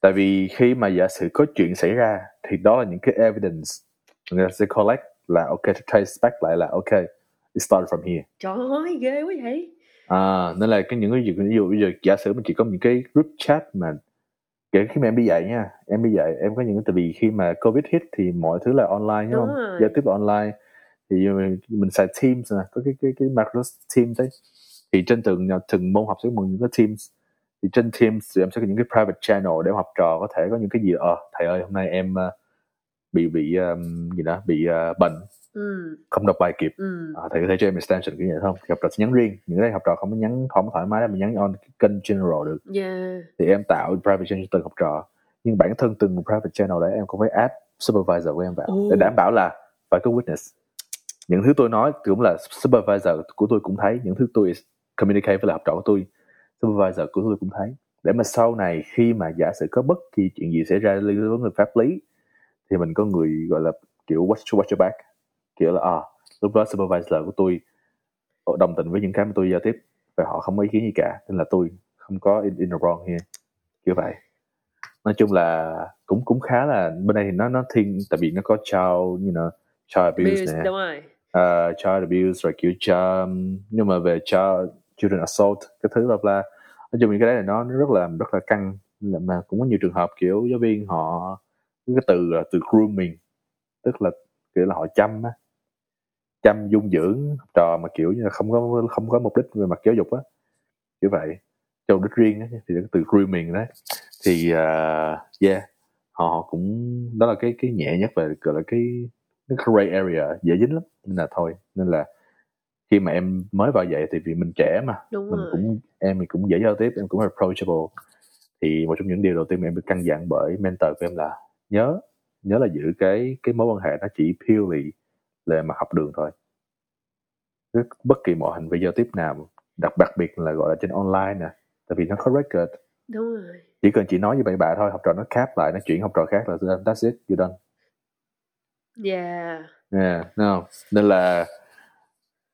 [SPEAKER 1] tại vì khi mà giả sử có chuyện xảy ra thì đó là những cái evidence. Người ta sẽ collect là ok trace back lại là ok it started from here.
[SPEAKER 3] Trời ơi ghê quá vậy.
[SPEAKER 1] À, nên là cái những cái ví dụ, ví dụ bây giờ giả sử mình chỉ có những cái group chat mà kể khi mà em đi dạy nha. Em đi dạy em có những cái tại vì khi mà covid hit thì mọi thứ là online đúng không?
[SPEAKER 3] rồi.
[SPEAKER 1] giao tiếp là online. Thì mình, mình xài Teams nè có cái cái cái Microsoft Teams đấy. Thì trên từng từng môn học sẽ có những cái Teams. Thì trên Teams thì em sẽ có những cái private channel để học trò. Có thể có những cái gì ờ thầy ơi hôm nay em uh, bị bị um, gì đó bị uh, bệnh
[SPEAKER 3] ừ.
[SPEAKER 1] không đọc bài kịp.
[SPEAKER 3] Ừ.
[SPEAKER 1] à, thầy có thể cho em extension cái gì không? Thì học trò sẽ nhắn riêng. Những cái học trò không có nhắn không có thoải mái để mình nhắn on cái kênh general được.
[SPEAKER 3] Yeah.
[SPEAKER 1] thì em tạo private channel cho từng học trò. Nhưng bản thân từng private channel đấy em cũng phải add supervisor của em vào
[SPEAKER 3] Ồ.
[SPEAKER 1] để đảm bảo là phải có witness. Những thứ tôi nói cũng là supervisor của tôi cũng thấy. Những thứ tôi communicate với lại học trò của tôi supervisor của tôi cũng thấy. Để mà sau này khi mà giả sử có bất kỳ chuyện gì xảy ra liên quan đến pháp lý thì mình có người gọi là kiểu watch watch your back kiểu là à lúc đó supervisor của tôi đồng tình với những cái mà tôi giao tiếp và họ không có ý kiến gì cả nên là tôi không có in, in the wrong here. Kiểu vậy. Nói chung là cũng cũng khá là bên đây thì nó nó thiên tại vì nó có child you know child abuse
[SPEAKER 3] Bills,
[SPEAKER 1] nè.
[SPEAKER 3] đúng rồi.
[SPEAKER 1] uh, child abuse rồi kiểu child nhưng mà về child children assault cái thứ bla bla. Nói chung những cái đấy là nó, nó rất là rất là căng. Là mà cũng có nhiều trường hợp kiểu giáo viên họ cái từ từ grooming tức là kiểu là họ chăm á chăm dung dưỡng học trò mà kiểu như là không có không có mục đích về mặt giáo dục á kiểu vậy. Cho mục đích riêng á thì từ grooming đấy. Thì uh, yeah họ, họ cũng đó là cái cái nhẹ nhất về gọi là cái cái gray area dễ dính lắm. Nên là thôi nên là khi mà em mới vào dạy thì vì mình trẻ mà
[SPEAKER 3] Đúng
[SPEAKER 1] mình
[SPEAKER 3] rồi.
[SPEAKER 1] cũng em thì cũng dễ giao tiếp em cũng approachable. Thì một trong những điều đầu tiên mà em được căn dặn bởi mentor của em là nhớ nhớ là giữ cái cái mối quan hệ nó chỉ purely là mặt học đường thôi Bất- bất kỳ mọi hành vi giao tiếp nào đặc đặc biệt là gọi là trên online nè tại vì nó có record
[SPEAKER 3] Đúng rồi.
[SPEAKER 1] chỉ cần chị nói như vậy bạ thôi học trò nó cap lại nó chuyển học trò khác là that's it you done
[SPEAKER 3] Yeah.
[SPEAKER 1] yeah no nên là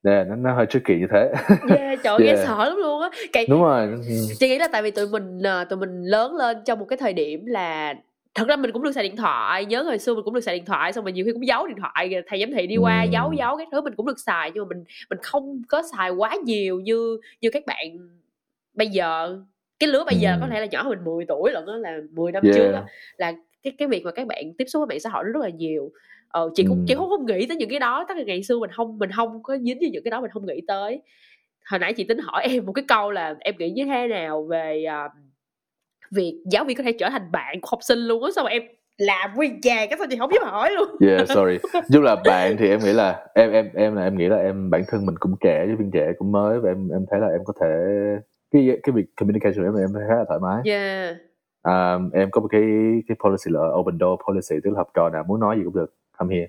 [SPEAKER 1] yeah, nó, nó hơi tricky như thế
[SPEAKER 3] Yeah, trời ơi, nghe
[SPEAKER 1] Yeah.
[SPEAKER 3] sợ lắm luôn á. Cái
[SPEAKER 1] đúng rồi
[SPEAKER 3] chị nghĩ là tại vì tụi mình à, tụi mình lớn lên trong một cái thời điểm là thật ra mình cũng được xài điện thoại nhớ hồi xưa mình cũng được xài điện thoại xong rồi nhiều khi cũng giấu điện thoại thầy giám thị đi qua
[SPEAKER 1] Ừm.
[SPEAKER 3] giấu giấu cái thứ mình cũng được xài nhưng mà mình mình không có xài quá nhiều như như các bạn bây giờ cái lứa bây giờ
[SPEAKER 1] Ừm.
[SPEAKER 3] có thể là nhỏ hơn mình 10 tuổi lận đó là 10 năm
[SPEAKER 1] Yeah.
[SPEAKER 3] trước á là cái cái việc mà các bạn tiếp xúc với mạng xã hội nó rất là nhiều ờ, chị cũng
[SPEAKER 1] Ừm.
[SPEAKER 3] chị không không nghĩ tới những cái đó tất là ngày xưa mình không mình không có dính với những cái đó mình không nghĩ tới hồi nãy chị tính hỏi em một cái câu là em nghĩ như thế nào về à, việc giáo viên có thể trở thành bạn của học sinh luôn á sao mà em làm nguyên chàng cái sao chị không dám hỏi luôn.
[SPEAKER 1] Yeah sorry. Dù là bạn thì em nghĩ là em em em là em nghĩ là em bản thân mình cũng trẻ giáo viên trẻ cũng mới và em em thấy là em có thể cái cái việc communication của em em khá là thoải mái.
[SPEAKER 3] Yeah.
[SPEAKER 1] À, em có một cái cái policy là open door policy tức là học trò nào muốn nói gì cũng được. Come here.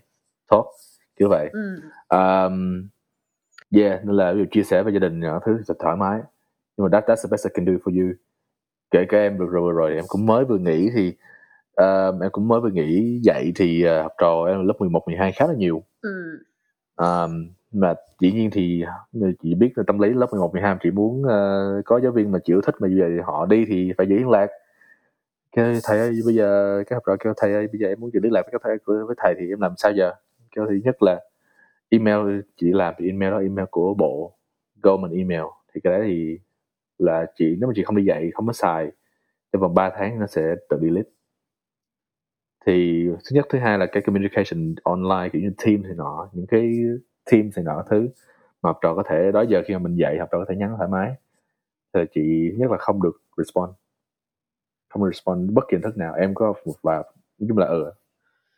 [SPEAKER 1] Talk. Kiểu vậy.
[SPEAKER 3] Ừ.
[SPEAKER 1] um, yeah nên là ví dụ chia sẻ với gia đình nhỏ thứ thật thoải mái. Nhưng mà that, that's the best I can do for you kể cả em được rồi vừa rồi em cũng mới vừa nghỉ thì um, em cũng mới vừa nghỉ dạy thì uh, học trò em lớp 11, 12 khá là nhiều.
[SPEAKER 3] Ừ.
[SPEAKER 1] um, mà dĩ nhiên thì như chị biết là tâm lý lớp 11, 12 chị muốn uh, có giáo viên mà chịu thích mà giờ họ đi thì phải giữ liên lạc. Cái thầy ơi bây giờ cái học trò kêu thầy ơi bây giờ em muốn giữ liên lạc với các thầy với thầy thì em làm sao giờ? Kêu thứ nhất là email chị làm thì email đó email của bộ government email. Thì cái đấy thì là chị nếu mà chị không đi dạy không có xài trong vòng 3 tháng nó sẽ tự delete. Thì thứ nhất thứ hai là cái communication online kiểu như team thì nọ những cái team thì nọ thứ mà học trò có thể đó giờ khi mà mình dạy học trò có thể nhắn thoải mái. Thì chị nhất là không được respond. Không respond bất kỳ hình thức nào em có một và nói chung là ừ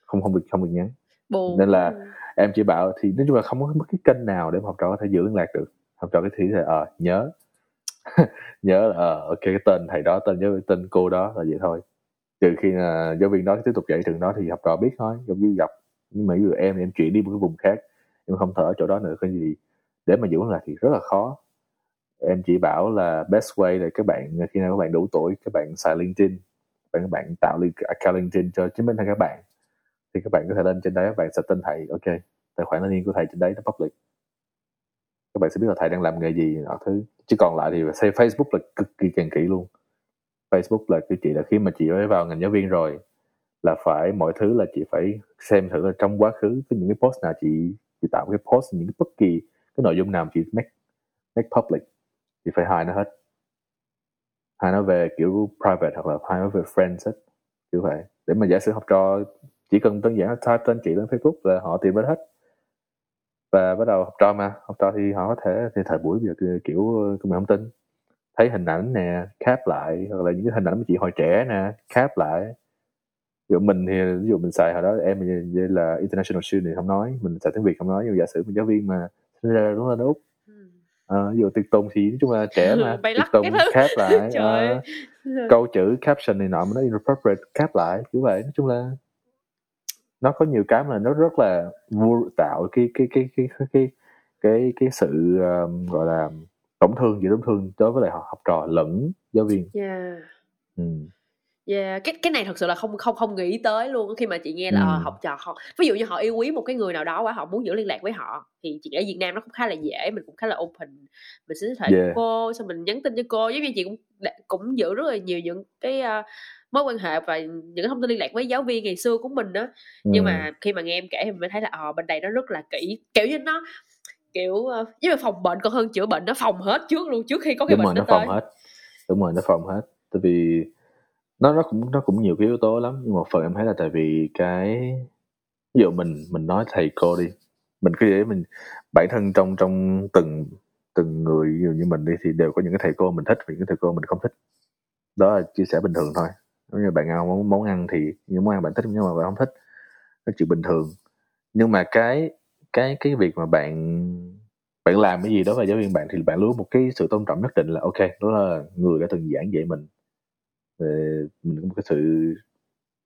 [SPEAKER 1] không không được không được nhắn.
[SPEAKER 3] Buồn
[SPEAKER 1] Nên là- em chỉ bảo thì nói chung là không có bất cái kênh nào để mà học trò có thể giữ liên lạc được. Học trò cái thì là ờ nhớ nhớ là ờ ok, cái tên thầy đó, tên nhớ tên cô đó là vậy thôi. Trừ khi là giáo viên đó tiếp tục dạy trường đó thì học trò biết thôi, giống như gặp nhưng mà ví dụ em thì em chuyển đi một cái vùng khác, em không thở ở chỗ đó nữa, cái gì để mà giữ lại thì rất là khó. Em chỉ bảo là best way là các bạn, khi nào các bạn đủ tuổi, các bạn xài LinkedIn, bạn các bạn tạo account LinkedIn cho chính bản thân các bạn, thì các bạn có thể lên trên đấy, các bạn sẽ tên thầy, ok, tài khoản LinkedIn của thầy trên đấy, nó public các bạn sẽ biết là thầy đang làm nghề gì nọ thứ. Chứ còn lại thì xây Facebook là cực kỳ càng kỹ luôn. Facebook là cái chị là khi mà chị mới vào ngành giáo viên rồi, là phải mọi thứ là chị phải xem thử là trong quá khứ, có những cái post nào chị chị tạo cái post, những cái bất kỳ cái nội dung nào chị make make public, thì phải hide nó hết. Hay nó về kiểu private hoặc là hay nó về friends hết, kiểu vậy. Để mà giả sử học trò chỉ cần đơn giản là type tên chị lên Facebook là họ tìm đến hết và bắt đầu học trò mà. Học trò thì họ có thể thì thời buổi bây giờ kiểu công nghệ thông tin. Thấy hình ảnh nè cap lại hoặc là những cái hình ảnh của chị hồi trẻ nè cap lại. Ví dụ mình thì ví dụ mình xài hồi đó em như là international student thì không nói mình xài tiếng việt không nói nhưng giả sử mình giáo viên mà sinh ra đúng là úc à, ví dụ tiệc tùng thì nói chung là trẻ mà tiệc tùng cap lại ờ, câu chữ caption này nọ mà nó inappropriate cap lại kiểu vậy. Nói chung là nó có nhiều cái mà nó rất là vô tạo cái cái cái cái cái cái cái, cái sự um, gọi là tổn thương giữa tổn thương đối với lại học, trò lẫn giáo viên
[SPEAKER 3] yeah
[SPEAKER 1] ừ.
[SPEAKER 3] Yeah, cái cái này thật sự là không không không nghĩ tới luôn khi mà chị nghe là
[SPEAKER 1] Ừ.
[SPEAKER 3] ờ, học trò họ ví dụ như họ yêu quý một cái người nào đó quá họ muốn giữ liên lạc với họ thì chị ở Việt Nam nó cũng khá là dễ mình cũng khá là open mình sẽ thể
[SPEAKER 1] Yeah.
[SPEAKER 3] cô xong mình nhắn tin cho cô giống như chị cũng cũng giữ rất là nhiều những cái ờ, mối quan hệ và những thông tin liên lạc với giáo viên ngày xưa của mình đó. Nhưng
[SPEAKER 1] Ừ.
[SPEAKER 3] mà khi mà nghe em kể thì mình mới thấy là ờ bên đây nó rất là kỹ kiểu như nó kiểu uh, giống như phòng bệnh còn hơn chữa bệnh nó phòng hết trước luôn trước khi có cái
[SPEAKER 1] đúng rồi
[SPEAKER 3] bệnh
[SPEAKER 1] nó
[SPEAKER 3] nó
[SPEAKER 1] phòng
[SPEAKER 3] tới.
[SPEAKER 1] hết. Đúng rồi nó phòng hết. Tại vì nó nó cũng nó cũng nhiều cái yếu tố lắm nhưng một phần em thấy là tại vì cái ví dụ mình mình nói thầy cô đi mình cứ để mình bản thân trong trong từng từng người ví dụ như mình đi thì đều có những cái thầy cô mình thích và những cái thầy cô mình không thích. Đó là chia sẻ bình thường thôi nếu như bạn ăn món, món ăn thì những món ăn bạn thích nhưng mà bạn không thích. Nó chuyện bình thường. Nhưng mà cái cái cái việc mà bạn bạn làm cái gì đó về giáo viên bạn thì bạn luôn một cái sự tôn trọng nhất định là ok đó là người đã từng giảng dạy mình. Mình có một cái sự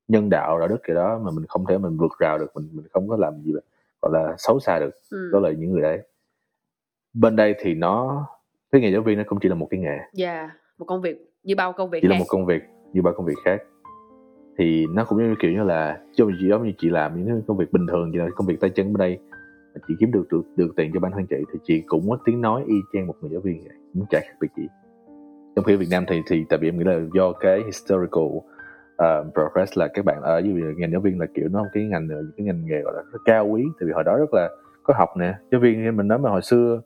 [SPEAKER 1] nhân đạo đạo đức gì đó mà mình không thể mình vượt rào được mình mình không có làm gì gọi là xấu xa được.
[SPEAKER 3] Ừ.
[SPEAKER 1] đó là những người đấy. Bên đây thì nó cái nghề giáo viên nó cũng chỉ là một cái nghề.
[SPEAKER 3] Yeah một công việc như bao công việc
[SPEAKER 1] chỉ
[SPEAKER 3] khác.
[SPEAKER 1] là một công việc như bao công việc khác. Thì nó cũng như kiểu như là giống như giống như chị làm những công việc bình thường như là công việc tay chân bên đây mà chị kiếm được được được tiền cho bản thân chị thì chị cũng có tiếng nói y chang một người giáo viên vậy cũng chả khác biệt chị. Trong khi ở Việt Nam thì thì tại vì em nghĩ là do cái historical uh, progress là các bạn ở dưới ngành giáo viên là kiểu nó cái ngành cái ngành nghề gọi là rất cao quý tại vì hồi đó rất là có học nè. Giáo viên mình nói mà hồi xưa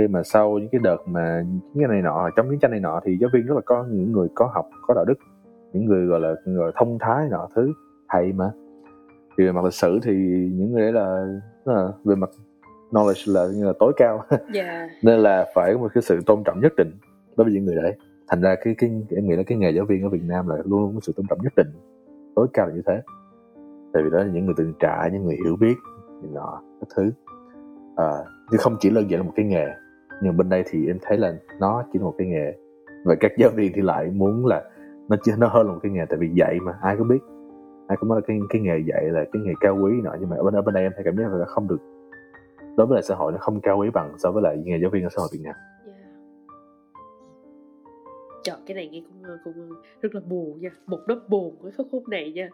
[SPEAKER 1] khi mà sau những cái đợt mà những cái này nọ trong chiến tranh này nọ thì giáo viên rất là có những người có học có đạo đức những người gọi là gọi là thông thái nọ thứ thầy mà. Thì về mặt lịch sử thì những người đấy là, là về mặt knowledge là như là tối cao.
[SPEAKER 3] Yeah
[SPEAKER 1] nên là phải có một cái sự tôn trọng nhất định đối với những người đấy. Thành ra cái cái em nghĩ là cái nghề giáo viên ở Việt Nam là luôn luôn có sự tôn trọng nhất định tối cao là như thế. Tại vì đó là những người từng trải những người hiểu biết này nọ các thứ. À, chứ không chỉ đơn giản là một cái nghề nhưng bên đây thì em thấy là nó chỉ là một cái nghề. Và các giáo viên thì lại muốn là nó chỉ, nó hơn là một cái nghề tại vì dạy mà, ai cũng biết. Ai cũng nói là cái cái nghề dạy là cái nghề cao quý nọ, nhưng mà ở bên ở bên đây em thấy cảm giác là không được. Đối với lại xã hội nó không cao quý bằng so với lại nghề giáo viên ở xã hội Việt Nam.
[SPEAKER 3] Dạ. Chọn cái này nghe cũng cũng rất là buồn nha. Một nốt buồn với khúc khúc này nha.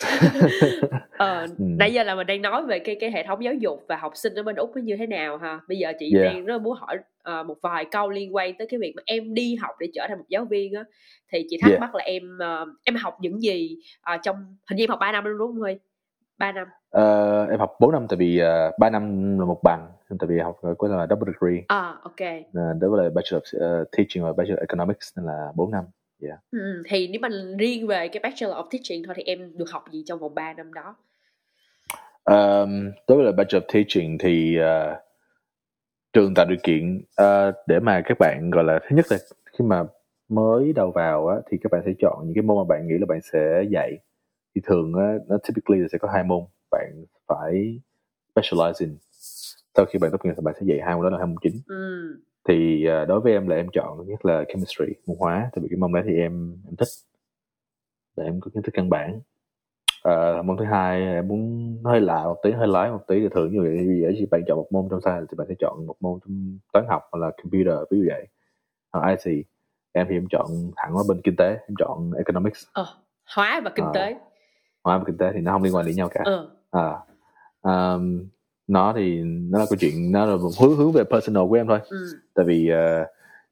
[SPEAKER 3] ờ,
[SPEAKER 1] Ừ.
[SPEAKER 3] nãy giờ là mình đang nói về cái cái hệ thống giáo dục và học sinh ở bên úc nó như thế nào ha? Bây giờ chị
[SPEAKER 1] Yeah.
[SPEAKER 3] đang rất là muốn hỏi ờ, một vài câu liên quan tới cái việc mà em đi học để trở thành một giáo viên á. Thì chị thắc
[SPEAKER 1] Yeah.
[SPEAKER 3] mắc là em ờ, em học những gì ờ, trong hình như em học 3 năm luôn đúng không Huy? 3 năm.
[SPEAKER 1] Ờ, em học 4 năm tại vì uh, 3 năm là một bằng tại vì học có là double degree.
[SPEAKER 3] À ok.
[SPEAKER 1] Uh, đối với lại bachelor of uh, teaching và bachelor of economics nên là 4 năm
[SPEAKER 3] ừ, thì nếu mà riêng về cái bachelor of teaching thôi thì em được học gì trong vòng 3 năm đó?
[SPEAKER 1] Um, đối với lại bachelor of teaching thì uh, trường tạo điều kiện uh, để mà các bạn gọi là thứ nhất là khi mà mới đầu vào á, thì các bạn sẽ chọn những cái môn mà bạn nghĩ là bạn sẽ dạy. Thì thường á, nó typically là sẽ có hai môn bạn phải specialize in. Sau khi bạn tốt nghiệp thì bạn sẽ dạy hai môn đó là hai môn chính.
[SPEAKER 3] Ừ.
[SPEAKER 1] thì uh, đối với em là em chọn nhất là chemistry môn hóa. Tại vì cái môn đấy thì em em thích. Để em có kiến thức căn bản. Ờ, môn thứ hai em muốn hơi lạ một tí hơi lái một tí thì thường như vậy. Giờ chỉ bạn chọn một môn trong science thì bạn sẽ chọn một môn trong toán học hoặc là computer ví dụ vậy. Hoặc IC em thì em chọn thẳng ở bên kinh tế em chọn economics.
[SPEAKER 3] Ờ, hóa và kinh
[SPEAKER 1] Ờ.
[SPEAKER 3] tế.
[SPEAKER 1] hóa và kinh tế thì nó không liên quan đến nhau cả.
[SPEAKER 3] Ờ.
[SPEAKER 1] À, um, nó thì nó là câu chuyện nó là một hướng hướng về personal của em thôi.
[SPEAKER 3] Ừ.
[SPEAKER 1] tại vì uh,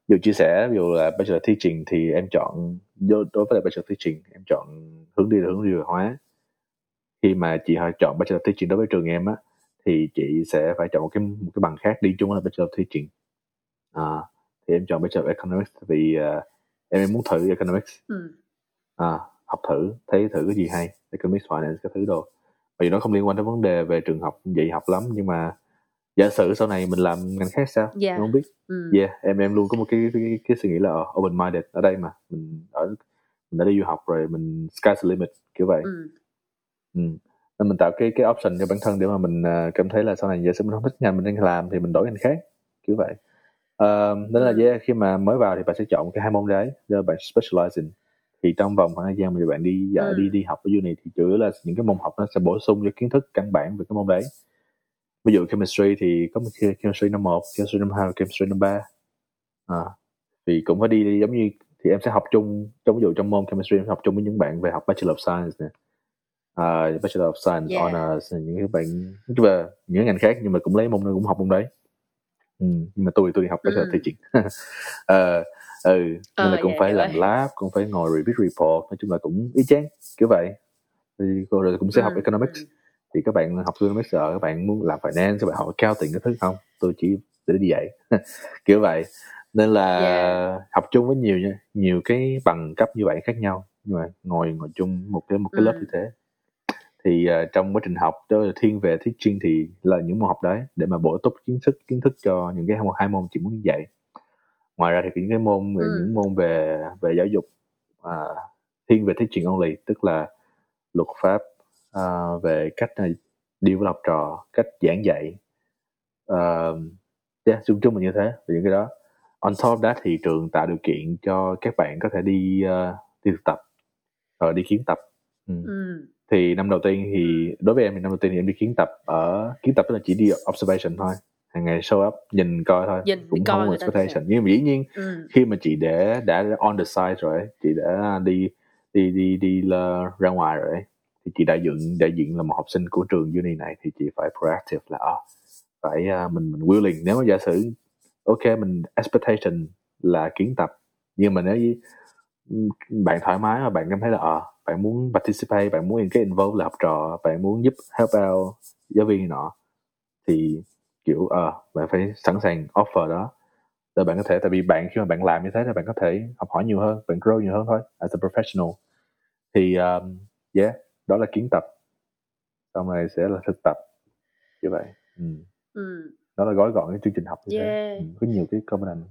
[SPEAKER 1] dù chia sẻ ví dụ là bachelor teaching thì em chọn đối với lại bachelor teaching em chọn hướng đi là hướng đi về hóa. Khi mà chị hỏi chọn bachelor teaching đối với trường em á thì chị sẽ phải chọn một cái một cái bằng khác đi chung là bachelor teaching à, thì em chọn bachelor economics vì uh, em, em muốn thử economics.
[SPEAKER 3] Ừ.
[SPEAKER 1] à, học thử thấy thử cái gì hay. Economics finance cái thứ đồ vì nó không liên quan đến vấn đề về trường học dạy học lắm nhưng mà giả sử sau này mình làm ngành khác sao
[SPEAKER 3] Dạ.
[SPEAKER 1] em không biết
[SPEAKER 3] ừ.
[SPEAKER 1] yeah em em luôn có một cái cái, cái suy nghĩ là ờ, open minded ở đây mà mình ở mình đã đi du học rồi mình sky's the limit kiểu vậy
[SPEAKER 3] ừ.
[SPEAKER 1] ừ. nên mình tạo cái cái option cho bản thân để mà mình ờ, cảm thấy là sau này giả sử mình không thích ngành mình đang làm thì mình đổi ngành khác kiểu vậy Ờ, nên là
[SPEAKER 3] Ừ.
[SPEAKER 1] yeah, khi mà mới vào thì bạn sẽ chọn cái hai môn đấy để bạn specialize in thì trong vòng khoảng thời gian mà bạn đi dạy
[SPEAKER 3] Ừ.
[SPEAKER 1] đi đi học ở uni thì chủ yếu là những cái môn học nó sẽ bổ sung cho kiến thức căn bản về cái môn đấy ví dụ chemistry thì có một chemistry năm 1, chemistry năm 2 và chemistry năm 3 à, thì cũng phải đi, đi giống như thì em sẽ học chung trong ví dụ trong môn chemistry em học chung với những bạn về học bachelor of science nè à, bachelor of science
[SPEAKER 3] Yeah.
[SPEAKER 1] honors những cái bạn nói là những ngành khác nhưng mà cũng lấy môn cũng học môn đấy ừ, nhưng mà tôi tôi đi học bachelor
[SPEAKER 3] Ừ.
[SPEAKER 1] teaching Ờ, ừ nên là
[SPEAKER 3] Ờ,
[SPEAKER 1] cũng
[SPEAKER 3] dạ,
[SPEAKER 1] phải
[SPEAKER 3] hiểu
[SPEAKER 1] làm
[SPEAKER 3] rồi.
[SPEAKER 1] lab cũng phải ngồi review report nói chung là cũng y chang kiểu vậy thì rồi cũng sẽ học
[SPEAKER 3] Ừ,
[SPEAKER 1] economics
[SPEAKER 3] ừ.
[SPEAKER 1] thì các bạn học economics giờ các bạn muốn làm finance các bạn học accounting cái thứ không tôi chỉ để đi dạy kiểu vậy nên là
[SPEAKER 3] Yeah.
[SPEAKER 1] học chung với nhiều nha nhiều cái bằng cấp như vậy khác nhau nhưng mà ngồi ngồi chung một cái một cái lớp
[SPEAKER 3] Ừ.
[SPEAKER 1] như thế thì ờ, trong quá trình học đó là thiên về teaching thì là những môn học đấy để mà bổ túc kiến thức kiến thức cho những cái hai môn chỉ muốn dạy ngoài ra thì những cái môn
[SPEAKER 3] Ừ.
[SPEAKER 1] những môn về về giáo dục à, thiên về teaching only tức là luật pháp à, về cách à, đi với học trò cách giảng dạy uh, yeah, chung chung là như thế về những cái đó on top that thì trường tạo điều kiện cho các bạn có thể đi ờ, đi thực tập rồi đi kiến tập ừ.
[SPEAKER 3] Ừ.
[SPEAKER 1] thì năm đầu tiên thì đối với em thì năm đầu tiên thì em đi kiến tập ở kiến tập tức là chỉ đi observation thôi hàng ngày show up nhìn coi thôi.
[SPEAKER 3] Nhìn
[SPEAKER 1] cũng
[SPEAKER 3] coi
[SPEAKER 1] không có expectation. nhưng mà dĩ nhiên
[SPEAKER 3] Ừ.
[SPEAKER 1] khi mà chị để đã on the side rồi chị đã đi đi đi đi là ra ngoài rồi thì chị đại diện đại diện là một học sinh của trường uni này thì chị phải proactive là à, phải à, mình mình willing. Nếu mà giả sử ok mình expectation là kiến tập nhưng mà nếu như ừm, bạn thoải mái và bạn cảm thấy là à, bạn muốn participate bạn muốn cái involve là học trò bạn muốn giúp help out giáo viên nọ thì kiểu ờ bạn phải sẵn sàng offer đó để bạn có thể tại vì bạn khi mà bạn làm như thế thì bạn có thể học hỏi nhiều hơn bạn grow nhiều hơn thôi as a professional thì um, yeah đó là kiến tập xong rồi sẽ là thực tập như vậy ừ.
[SPEAKER 3] Ừ.
[SPEAKER 1] đó là gói gọn cái chương trình học như thế
[SPEAKER 3] Yeah.
[SPEAKER 1] ừ. có nhiều cái component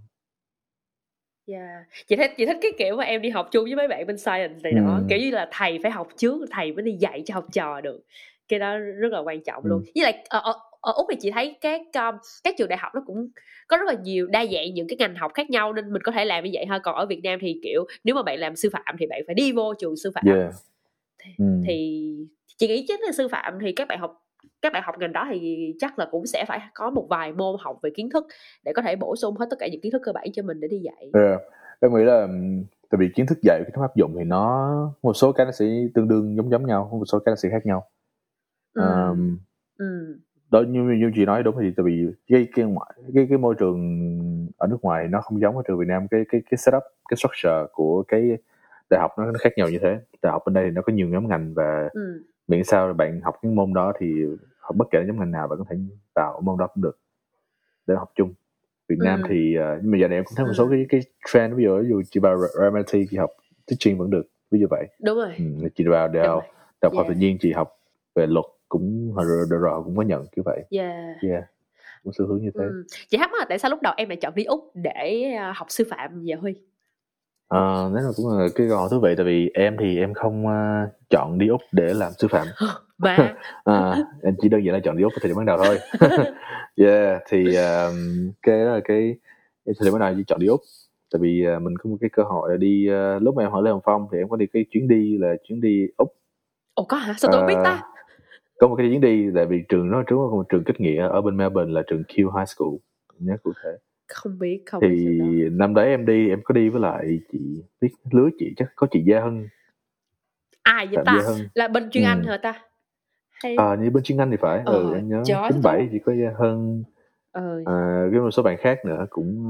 [SPEAKER 3] Yeah. Chị thích chị thích cái kiểu mà em đi học chung với mấy bạn bên science này đó
[SPEAKER 1] Ừ.
[SPEAKER 3] kiểu như là thầy phải học trước thầy mới đi dạy cho học trò được cái đó rất là quan trọng luôn
[SPEAKER 1] Ừ.
[SPEAKER 3] với lại ở, ở, ở úc thì chị thấy các um, các trường đại học nó cũng có rất là nhiều đa dạng những cái ngành học khác nhau nên mình có thể làm như vậy ha còn ở Việt Nam thì kiểu nếu mà bạn làm sư phạm thì bạn phải đi vô trường sư phạm
[SPEAKER 1] yeah ừ.
[SPEAKER 3] thì chị nghĩ chính là sư phạm thì các bạn học các bạn học ngành đó thì chắc là cũng sẽ phải có một vài môn học về kiến thức để có thể bổ sung hết tất cả những kiến thức cơ bản cho mình để đi dạy
[SPEAKER 1] yeah. em nghĩ là tại vì kiến thức dạy kiến thức áp dụng thì nó một số cái nó sẽ tương đương giống giống nhau một số cái nó sẽ khác nhau
[SPEAKER 3] ừ.
[SPEAKER 1] um,
[SPEAKER 3] Ừ.
[SPEAKER 1] đó như như chị nói đúng thì tại vì cái cái ngoại cái cái môi trường ở nước ngoài nó không giống ở trường Việt Nam cái cái cái setup cái structure của cái đại học nó, nó khác nhau như thế đại học bên đây thì nó có nhiều nhóm ngành và
[SPEAKER 3] Ừ.
[SPEAKER 1] miễn sao bạn học cái môn đó thì học bất kể nhóm ngành nào bạn có thể vào môn đó cũng được để học chung Việt Nam
[SPEAKER 3] Ừ.
[SPEAKER 1] thì uh, nhưng mà giờ này em cũng thấy một
[SPEAKER 3] Ừ.
[SPEAKER 1] số cái cái trend ví dụ ví dụ chị vào RMIT chị học teaching vẫn được ví dụ vậy
[SPEAKER 3] đúng rồi
[SPEAKER 1] ừ, chị vào đại học đại học
[SPEAKER 3] Yeah.
[SPEAKER 1] tự nhiên chị học về luật cũng rồi rồi, rồi cũng có nhận kiểu vậy.
[SPEAKER 3] Yeah.
[SPEAKER 1] yeah cũng xu hướng như thế.
[SPEAKER 3] Ừ. chị thắc mắc là tại sao lúc đầu em lại chọn đi úc để à, học sư phạm vậy huy?
[SPEAKER 1] Ờ, đấy là cũng là cái hỏi thú vị tại vì em thì em không ờ, chọn đi úc để làm sư phạm.
[SPEAKER 3] Mà?
[SPEAKER 1] À, em chỉ đơn giản là chọn đi úc ở thời điểm ban đầu thôi. Yeah thì um, cái đó là cái, thời điểm ban đầu chỉ chọn đi úc. Tại vì ờ, mình có một cái cơ hội là đi ờ, lúc mà em hỏi lê hồng phong thì em có đi cái chuyến đi là chuyến đi úc.
[SPEAKER 3] Ồ có hả? Sao tôi không biết ta
[SPEAKER 1] có một cái chuyến đi tại vì trường nó trước một trường kết nghĩa ở bên Melbourne là trường Q High School nhớ cụ thể.
[SPEAKER 3] Không biết không
[SPEAKER 1] thì
[SPEAKER 3] biết
[SPEAKER 1] năm đấy em đi em có đi với lại chị biết lứa chị chắc có chị Gia Hân.
[SPEAKER 3] Ai vậy
[SPEAKER 1] Phạm
[SPEAKER 3] ta
[SPEAKER 1] Hân.
[SPEAKER 3] là bên chuyên
[SPEAKER 1] Ừ.
[SPEAKER 3] anh hả ta? Hay
[SPEAKER 1] à, như bên chuyên Anh thì phải ừ,
[SPEAKER 3] Ờ,
[SPEAKER 1] em nhớ. Chín bảy chỉ có Gia Hân.
[SPEAKER 3] ờ.
[SPEAKER 1] À, với một số bạn khác nữa cũng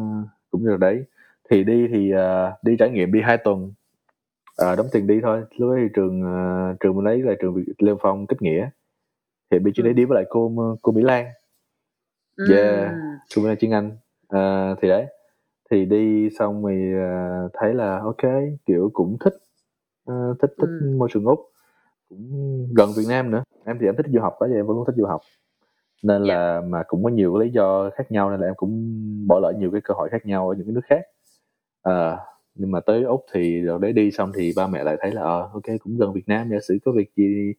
[SPEAKER 1] cũng như đấy. Thì đi thì ờ, đi trải nghiệm đi hai tuần. À, đóng tiền đi thôi. Lúc đấy thì trường ờ, trường mình lấy là trường Lê Phong kết nghĩa thì bên chuyến
[SPEAKER 3] Ừ.
[SPEAKER 1] đấy đi với lại cô cô Mỹ Lan Yeah.
[SPEAKER 3] Ừm.
[SPEAKER 1] Trung Anh chuyên Anh à, thì đấy thì đi xong thì à, thấy là ok kiểu cũng thích à, thích thích
[SPEAKER 3] Ừ.
[SPEAKER 1] môi trường úc cũng gần Việt Nam nữa em thì em thích du học đó giờ em vẫn thích du học nên
[SPEAKER 3] Dạ.
[SPEAKER 1] là mà cũng có nhiều cái lý do khác nhau nên là em cũng bỏ lỡ nhiều cái cơ hội khác nhau ở những cái nước khác Ờ, nhưng mà tới úc thì rồi để đi xong thì ba mẹ lại thấy là ờ ok cũng gần việt nam giả sử có việc gì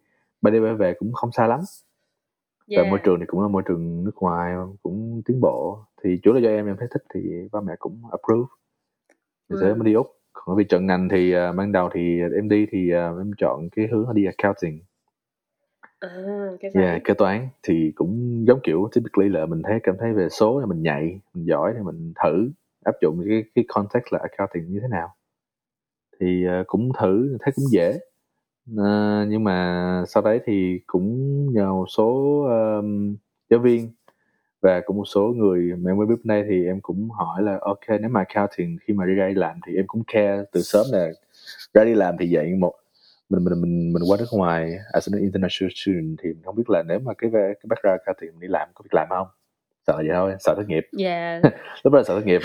[SPEAKER 1] ba đi ba về cũng không xa lắm. Và
[SPEAKER 3] Yeah.
[SPEAKER 1] môi trường thì cũng là môi trường nước ngoài cũng tiến bộ. Thì chủ là do em em thấy thích thì ba mẹ cũng approve. Thì
[SPEAKER 3] Ừ.
[SPEAKER 1] sẽ mới đi úc. Còn vì chọn ngành thì à, ban đầu thì em đi thì à, em chọn cái hướng là đi accounting.
[SPEAKER 3] À, cái
[SPEAKER 1] yeah, kế toán thì cũng giống kiểu typically là mình thấy cảm thấy về số thì mình nhạy mình giỏi thì mình thử áp dụng cái cái context là accounting như thế nào. Thì à, cũng thử thấy cũng dễ À, nhưng mà sau đấy thì cũng nhờ một số um, giáo viên và cũng một số người mà em mới biết đây thì em cũng hỏi là ok nếu mà accounting khi mà đi ra đi làm thì em cũng care từ sớm là ra đi làm thì dạy một mình mình mình mình qua nước ngoài as an international student thì mình không biết là nếu mà cái cái background accounting mình đi làm có việc làm không sợ vậy thôi sợ thất nghiệp
[SPEAKER 3] Yeah.
[SPEAKER 1] lúc đó là sợ thất nghiệp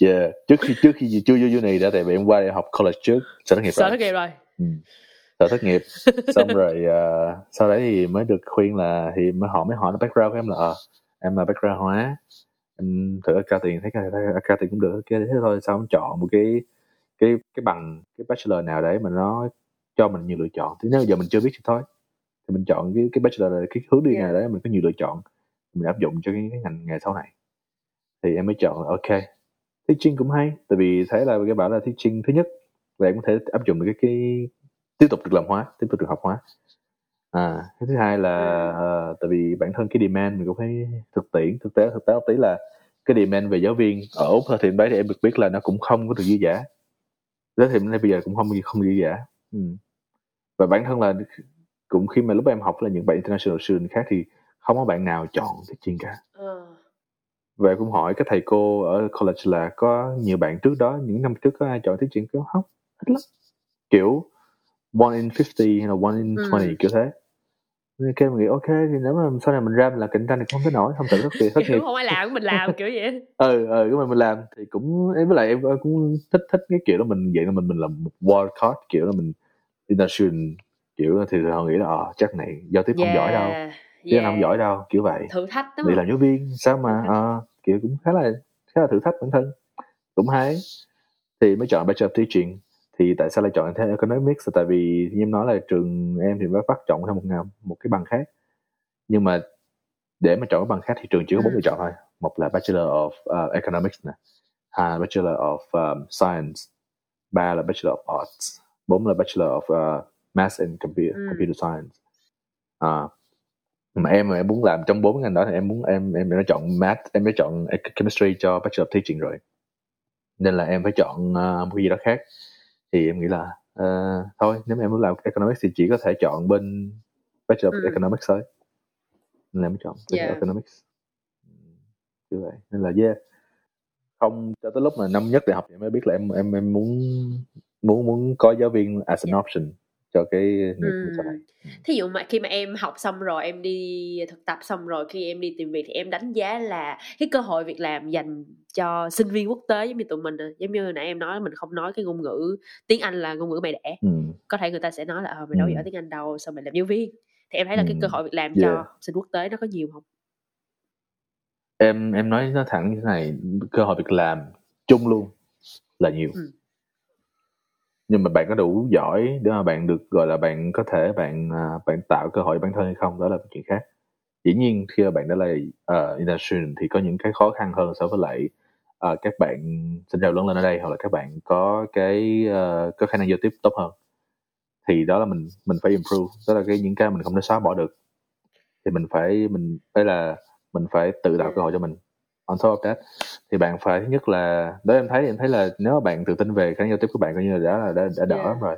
[SPEAKER 1] yeah. trước khi trước khi chưa vô uni đã tại vì em qua để học college trước sợ thất nghiệp
[SPEAKER 3] Sợ
[SPEAKER 1] rồi
[SPEAKER 3] thất nghiệp rồi.
[SPEAKER 1] ừ. Sợ thất nghiệp. Xong rồi ờ, sau đấy thì mới được khuyên là thì mới họ mới hỏi là background của em là ờ, em là background hóa. Em thử cao tiền thấy cao tiền cũng được ok thế thôi. Sao em chọn một cái cái cái bằng cái bachelor nào đấy mà nó cho mình nhiều lựa chọn. Thì nếu giờ mình chưa biết thì thôi. Thì mình chọn cái cái bachelor là cái hướng đi
[SPEAKER 3] Yeah.
[SPEAKER 1] nào đấy mình có nhiều lựa chọn. Mình áp dụng cho cái, cái ngành nghề sau này. Thì em mới chọn là ok. Teaching cũng hay tại vì thấy là cái bảo là teaching thứ nhất là em có thể áp dụng được cái cái tiếp tục được làm hóa tiếp tục được học hóa. À cái thứ hai là ờ, tại vì bản thân cái demand mình cũng phải thực tiễn thực tế thực tế một tí là cái demand về giáo viên ở úc thời điểm đấy thì em được biết là nó cũng không có được dư giả thời điểm này bây giờ cũng không không dư giả ừ. và bản thân là cũng khi mà lúc em học là những bạn international student khác thì không có bạn nào chọn teaching cả
[SPEAKER 3] Ờ.
[SPEAKER 1] và cũng hỏi các thầy cô ở college là có nhiều bạn trước đó những năm trước có ai chọn teaching không không ít lắm. Kiểu one in 50 hay là one in
[SPEAKER 3] Ừ.
[SPEAKER 1] 20 kiểu thế nên cái mình nghĩ ok thì nếu mà sau này mình ra mình là cạnh tranh thì không thể nổi không tự thất nghiệp thất nghiệp
[SPEAKER 3] không ai làm mình làm kiểu vậy.
[SPEAKER 1] ừ ừ cái mà mình làm thì cũng với lại em cũng thích thích cái kiểu là mình vậy là mình mình làm một wild card kiểu là mình international kiểu thì họ nghĩ là ờ chắc này giao tiếp không giỏi đâu
[SPEAKER 3] Yeah.
[SPEAKER 1] chứ yeah. không giỏi đâu kiểu vậy
[SPEAKER 3] Thử thách đúng không?
[SPEAKER 1] làm giáo viên sao mà ờ, kiểu cũng khá là khá là thử thách bản thân cũng hay thì mới chọn bachelor of teaching thì tại sao lại chọn theo economics tại vì như em nói là trường em thì mới phát chọn theo một ngành một cái bằng khác. Nhưng mà để mà chọn cái bằng khác thì trường chỉ có bốn
[SPEAKER 3] Ừ.
[SPEAKER 1] lựa chọn thôi. Một là bachelor of uh, economics nè. Hai là bachelor of um, science. Ba là bachelor of arts. Bốn là bachelor of uh, math and computer,
[SPEAKER 3] Ừ.
[SPEAKER 1] computer science. À, mà em mà em muốn làm trong bốn ngành đó thì em muốn em em đã chọn math em đã chọn chemistry cho bachelor of teaching rồi. Nên là em phải chọn uh, một cái gì đó khác thì em nghĩ là uh, thôi nếu mà em muốn làm economics thì chỉ có thể chọn bên bachelor of
[SPEAKER 3] Ừ.
[SPEAKER 1] economics thôi nên là em chọn bachelor
[SPEAKER 3] Yeah.
[SPEAKER 1] of economics như vậy nên là yeah không cho tới lúc mà năm nhất đại học thì em mới biết là em em em muốn muốn muốn có giáo viên as an
[SPEAKER 3] Yeah.
[SPEAKER 1] option cho cái
[SPEAKER 3] Ừ.
[SPEAKER 1] sau này
[SPEAKER 3] Thí dụ mà khi mà em học xong rồi em đi thực tập xong rồi khi em đi tìm việc thì em đánh giá là cái cơ hội việc làm dành cho sinh viên quốc tế giống như tụi mình à, giống như nãy em nói mình không nói cái ngôn ngữ tiếng Anh là ngôn ngữ mẹ đẻ
[SPEAKER 1] ừ.
[SPEAKER 3] có thể người ta sẽ nói là ờ mày đâu
[SPEAKER 1] Ừ.
[SPEAKER 3] giỏi tiếng Anh đâu sao mày làm giáo viên thì em thấy là cái cơ
[SPEAKER 1] Ừ.
[SPEAKER 3] hội việc làm
[SPEAKER 1] Yeah.
[SPEAKER 3] cho sinh quốc tế nó có nhiều không
[SPEAKER 1] em em nói nó thẳng như thế này cơ hội việc làm chung luôn là nhiều
[SPEAKER 3] Ừ.
[SPEAKER 1] nhưng mà bạn có đủ giỏi để mà bạn được gọi là bạn có thể bạn à, bạn tạo cơ hội bản thân hay không đó là một chuyện khác dĩ nhiên khi bạn đã là uh, international thì có những cái khó khăn hơn so với lại ờ, các bạn sinh ra lớn lên ở đây hoặc là các bạn có cái ờ, có khả năng giao tiếp tốt hơn. Thì đó là mình mình phải improve đó là cái những cái mình không thể xóa bỏ được. Thì mình phải mình phải là mình phải tự tạo cơ hội cho mình. On top of that thì bạn phải thứ nhất là đó em thấy em thấy là nếu mà bạn tự tin về khả năng giao tiếp của bạn coi như là đã là đã, đã đỡ
[SPEAKER 3] Yeah.
[SPEAKER 1] rồi.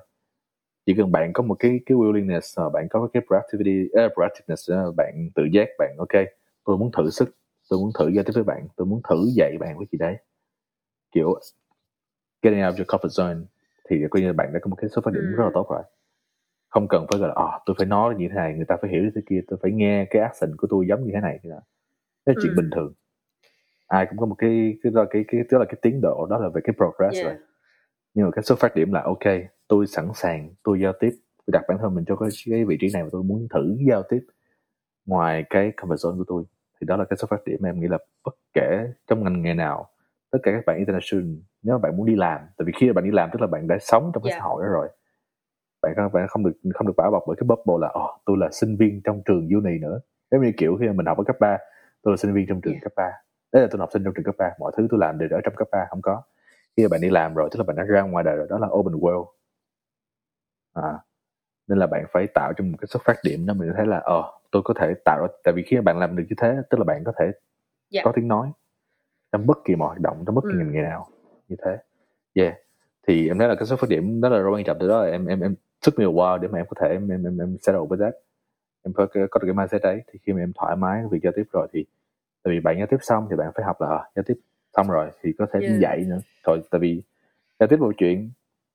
[SPEAKER 1] Chỉ cần bạn có một cái cái willingness ờ, bạn có cái proactivity uh, proactiveness bạn tự giác bạn ok tôi muốn thử sức tôi muốn thử giao tiếp với bạn. Tôi muốn thử dạy bạn cái gì đấy. Kiểu getting out of your comfort zone thì coi như bạn đã có một cái xuất phát điểm
[SPEAKER 3] Ừ.
[SPEAKER 1] rất là tốt rồi. Không cần phải gọi là à, tôi phải nói như thế này người ta phải hiểu như thế kia tôi phải nghe cái accent của tôi giống như thế này. Thế đó. Là chuyện
[SPEAKER 3] Ừ.
[SPEAKER 1] bình thường. Ai cũng có một cái cái là cái cái đó là cái tiến độ đó là về cái progress
[SPEAKER 3] Yeah.
[SPEAKER 1] rồi nhưng mà cái xuất phát điểm là ok tôi sẵn sàng tôi giao tiếp tôi đặt bản thân mình cho cái, cái vị trí này và tôi muốn thử giao tiếp ngoài cái comfort zone của tôi thì đó là cái xuất phát điểm mà em nghĩ là bất kể trong ngành nghề nào tất cả các bạn international nếu mà bạn muốn đi làm tại vì khi mà bạn đi làm tức là bạn đã sống trong cái
[SPEAKER 3] Dạ.
[SPEAKER 1] xã hội đó rồi. Bạn không bạn không được không được bảo bọc bởi cái bubble là ồ tôi là sinh viên trong trường uni nữa. Giống như kiểu khi mà mình học ở cấp 3 tôi là sinh viên trong trường
[SPEAKER 3] Dạ.
[SPEAKER 1] cấp 3 đấy là tôi học sinh trong trường cấp 3 mọi thứ tôi làm đều ở trong cấp 3 không có. Khi mà bạn đi làm rồi tức là bạn đã ra ngoài đời rồi đó là open world. À, nên là bạn phải tạo cho một cái xuất phát điểm đó mình thấy là ờ tôi có thể tạo ra tại vì khi bạn làm được như thế tức là bạn có thể
[SPEAKER 3] Dạ.
[SPEAKER 1] có tiếng nói trong bất kỳ mọi hoạt động trong bất kỳ
[SPEAKER 3] Ừ.
[SPEAKER 1] ngành nghề nào như thế yeah thì em thấy là cái xuất phát điểm đó là rất quan trọng từ đó là em em em took me a while để mà em có thể em em em, em settle with that em cái- có được cái mindset đấy thì khi mà em thoải mái với việc giao tiếp rồi thì tại vì bạn giao tiếp xong thì bạn phải học là à, giao tiếp xong rồi thì có thể
[SPEAKER 3] Yeah.
[SPEAKER 1] dạy nữa rồi tại vì giao tiếp một chuyện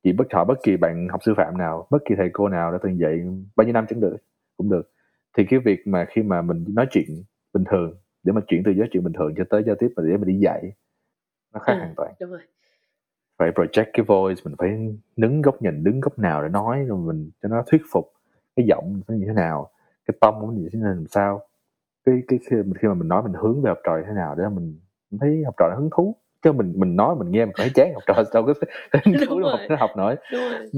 [SPEAKER 1] chỉ bất hỏi bất kỳ bạn học sư phạm nào bất kỳ thầy cô nào đã từng dạy bao nhiêu năm chẳng được cũng được. Thì cái việc mà khi mà mình nói chuyện bình thường để mà chuyển từ nói chuyện bình thường cho tới giao tiếp mà để mà đi dạy nó khác
[SPEAKER 3] Ừ.
[SPEAKER 1] hoàn toàn.
[SPEAKER 3] đúng rồi.
[SPEAKER 1] Phải project cái voice mình phải đứng góc nhìn đứng góc nào để nói rồi mình cho nó thuyết phục cái giọng nó như thế nào cái tông nó như thế nào làm sao. Cái cái khi, khi mà mình nói mình hướng về học trò như thế nào để mình mình thấy học trò nó hứng thú chứ mình mình nói mình nghe mình thấy chán học trò đâu có
[SPEAKER 3] Đúng
[SPEAKER 1] đâu học nó học nổi. Ừ.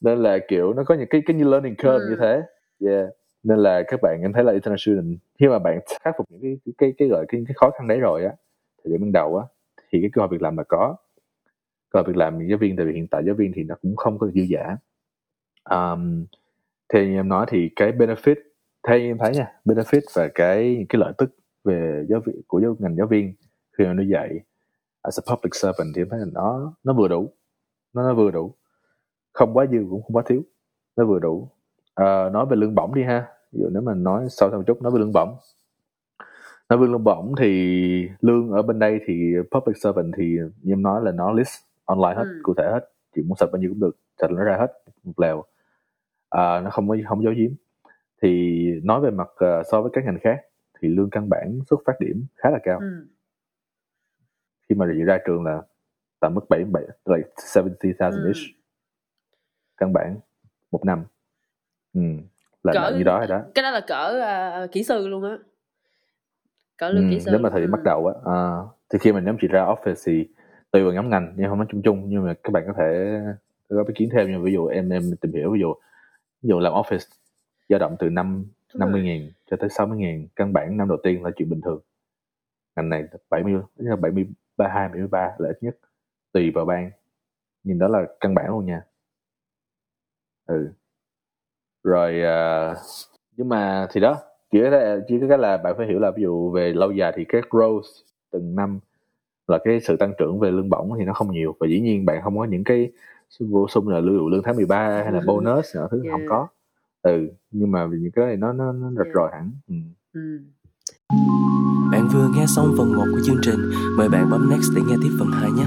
[SPEAKER 1] nên là kiểu nó có những cái cái như learning curve
[SPEAKER 3] Ừ.
[SPEAKER 1] như thế. Yeah. Nên là các bạn em thấy là international khi mà bạn khắc phục những cái cái cái gọi cái, cái khó khăn đấy rồi á thì điểm ban đầu á thì cái cơ hội việc làm là có. Cơ hội việc làm giáo viên tại vì hiện tại giáo viên thì nó cũng không có dư dả. Um, như em nói thì cái benefit theo em thấy nha benefit và cái cái lợi tức về giáo viên của giáo ngành giáo viên khi mà nó dạy as a public servant thì em thấy là nó nó vừa đủ. Nó nó vừa đủ. Không quá dư cũng không quá thiếu. Nó vừa đủ. Ờ, nói về lương bổng đi ha. Ví dụ nếu mà nói sâu thêm một chút nói về lương bổng. Nói về lương bổng thì lương ở bên đây thì public servant thì như em nói là nó list online hết
[SPEAKER 3] Ừ.
[SPEAKER 1] cụ thể hết. Chị muốn sạch bao nhiêu cũng được. Sạch nó ra hết một lèo. À, nó không có không giấu giếm. Thì nói về mặt ờ, so với các ngành khác thì lương căn bản xuất phát điểm khá là cao.
[SPEAKER 3] Ừ.
[SPEAKER 1] khi mà ra trường là tầm mức 7 7 like 70,000
[SPEAKER 3] Ừ.
[SPEAKER 1] ish căn bản một năm ừ. là,
[SPEAKER 3] Cỡ-
[SPEAKER 1] như đó hay đó
[SPEAKER 3] cái đó là cỡ à, kỹ sư luôn á cỡ lương
[SPEAKER 1] ừ.
[SPEAKER 3] kỹ sư
[SPEAKER 1] nếu mà thời điểm
[SPEAKER 3] Ừ.
[SPEAKER 1] bắt đầu á à, thì khi mà nhóm chị ra office thì tùy vào nhóm ngành nhưng không nói chung chung nhưng mà các bạn có thể có ý kiến thêm như ví dụ em em tìm hiểu ví dụ ví dụ làm office dao động từ năm năm mươi ngàn cho tới 60 ngàn căn bản năm đầu tiên là chuyện bình thường ngành này 70 là 73 hai 73 là ít nhất tùy vào ban. Nhưng đó là căn bản luôn nha. Ừ. Rồi à, nhưng mà thì đó chỉ có cái- chỉ có cái là bạn phải hiểu là ví dụ về lâu dài thì cái growth từng năm là cái sự tăng trưởng về lương bổng thì nó không nhiều. Và dĩ nhiên bạn không có những cái bổ sung là lương lương tháng 13 hay là bonus nữa thứ
[SPEAKER 3] Yeah.
[SPEAKER 1] không có. Ừ nhưng mà vì những cái này nó nó nó rạch ròi hẳn. Ừ.
[SPEAKER 3] Ừ.
[SPEAKER 2] Bạn vừa nghe xong phần 1 của chương trình, mời bạn bấm next để nghe tiếp phần 2 nhé.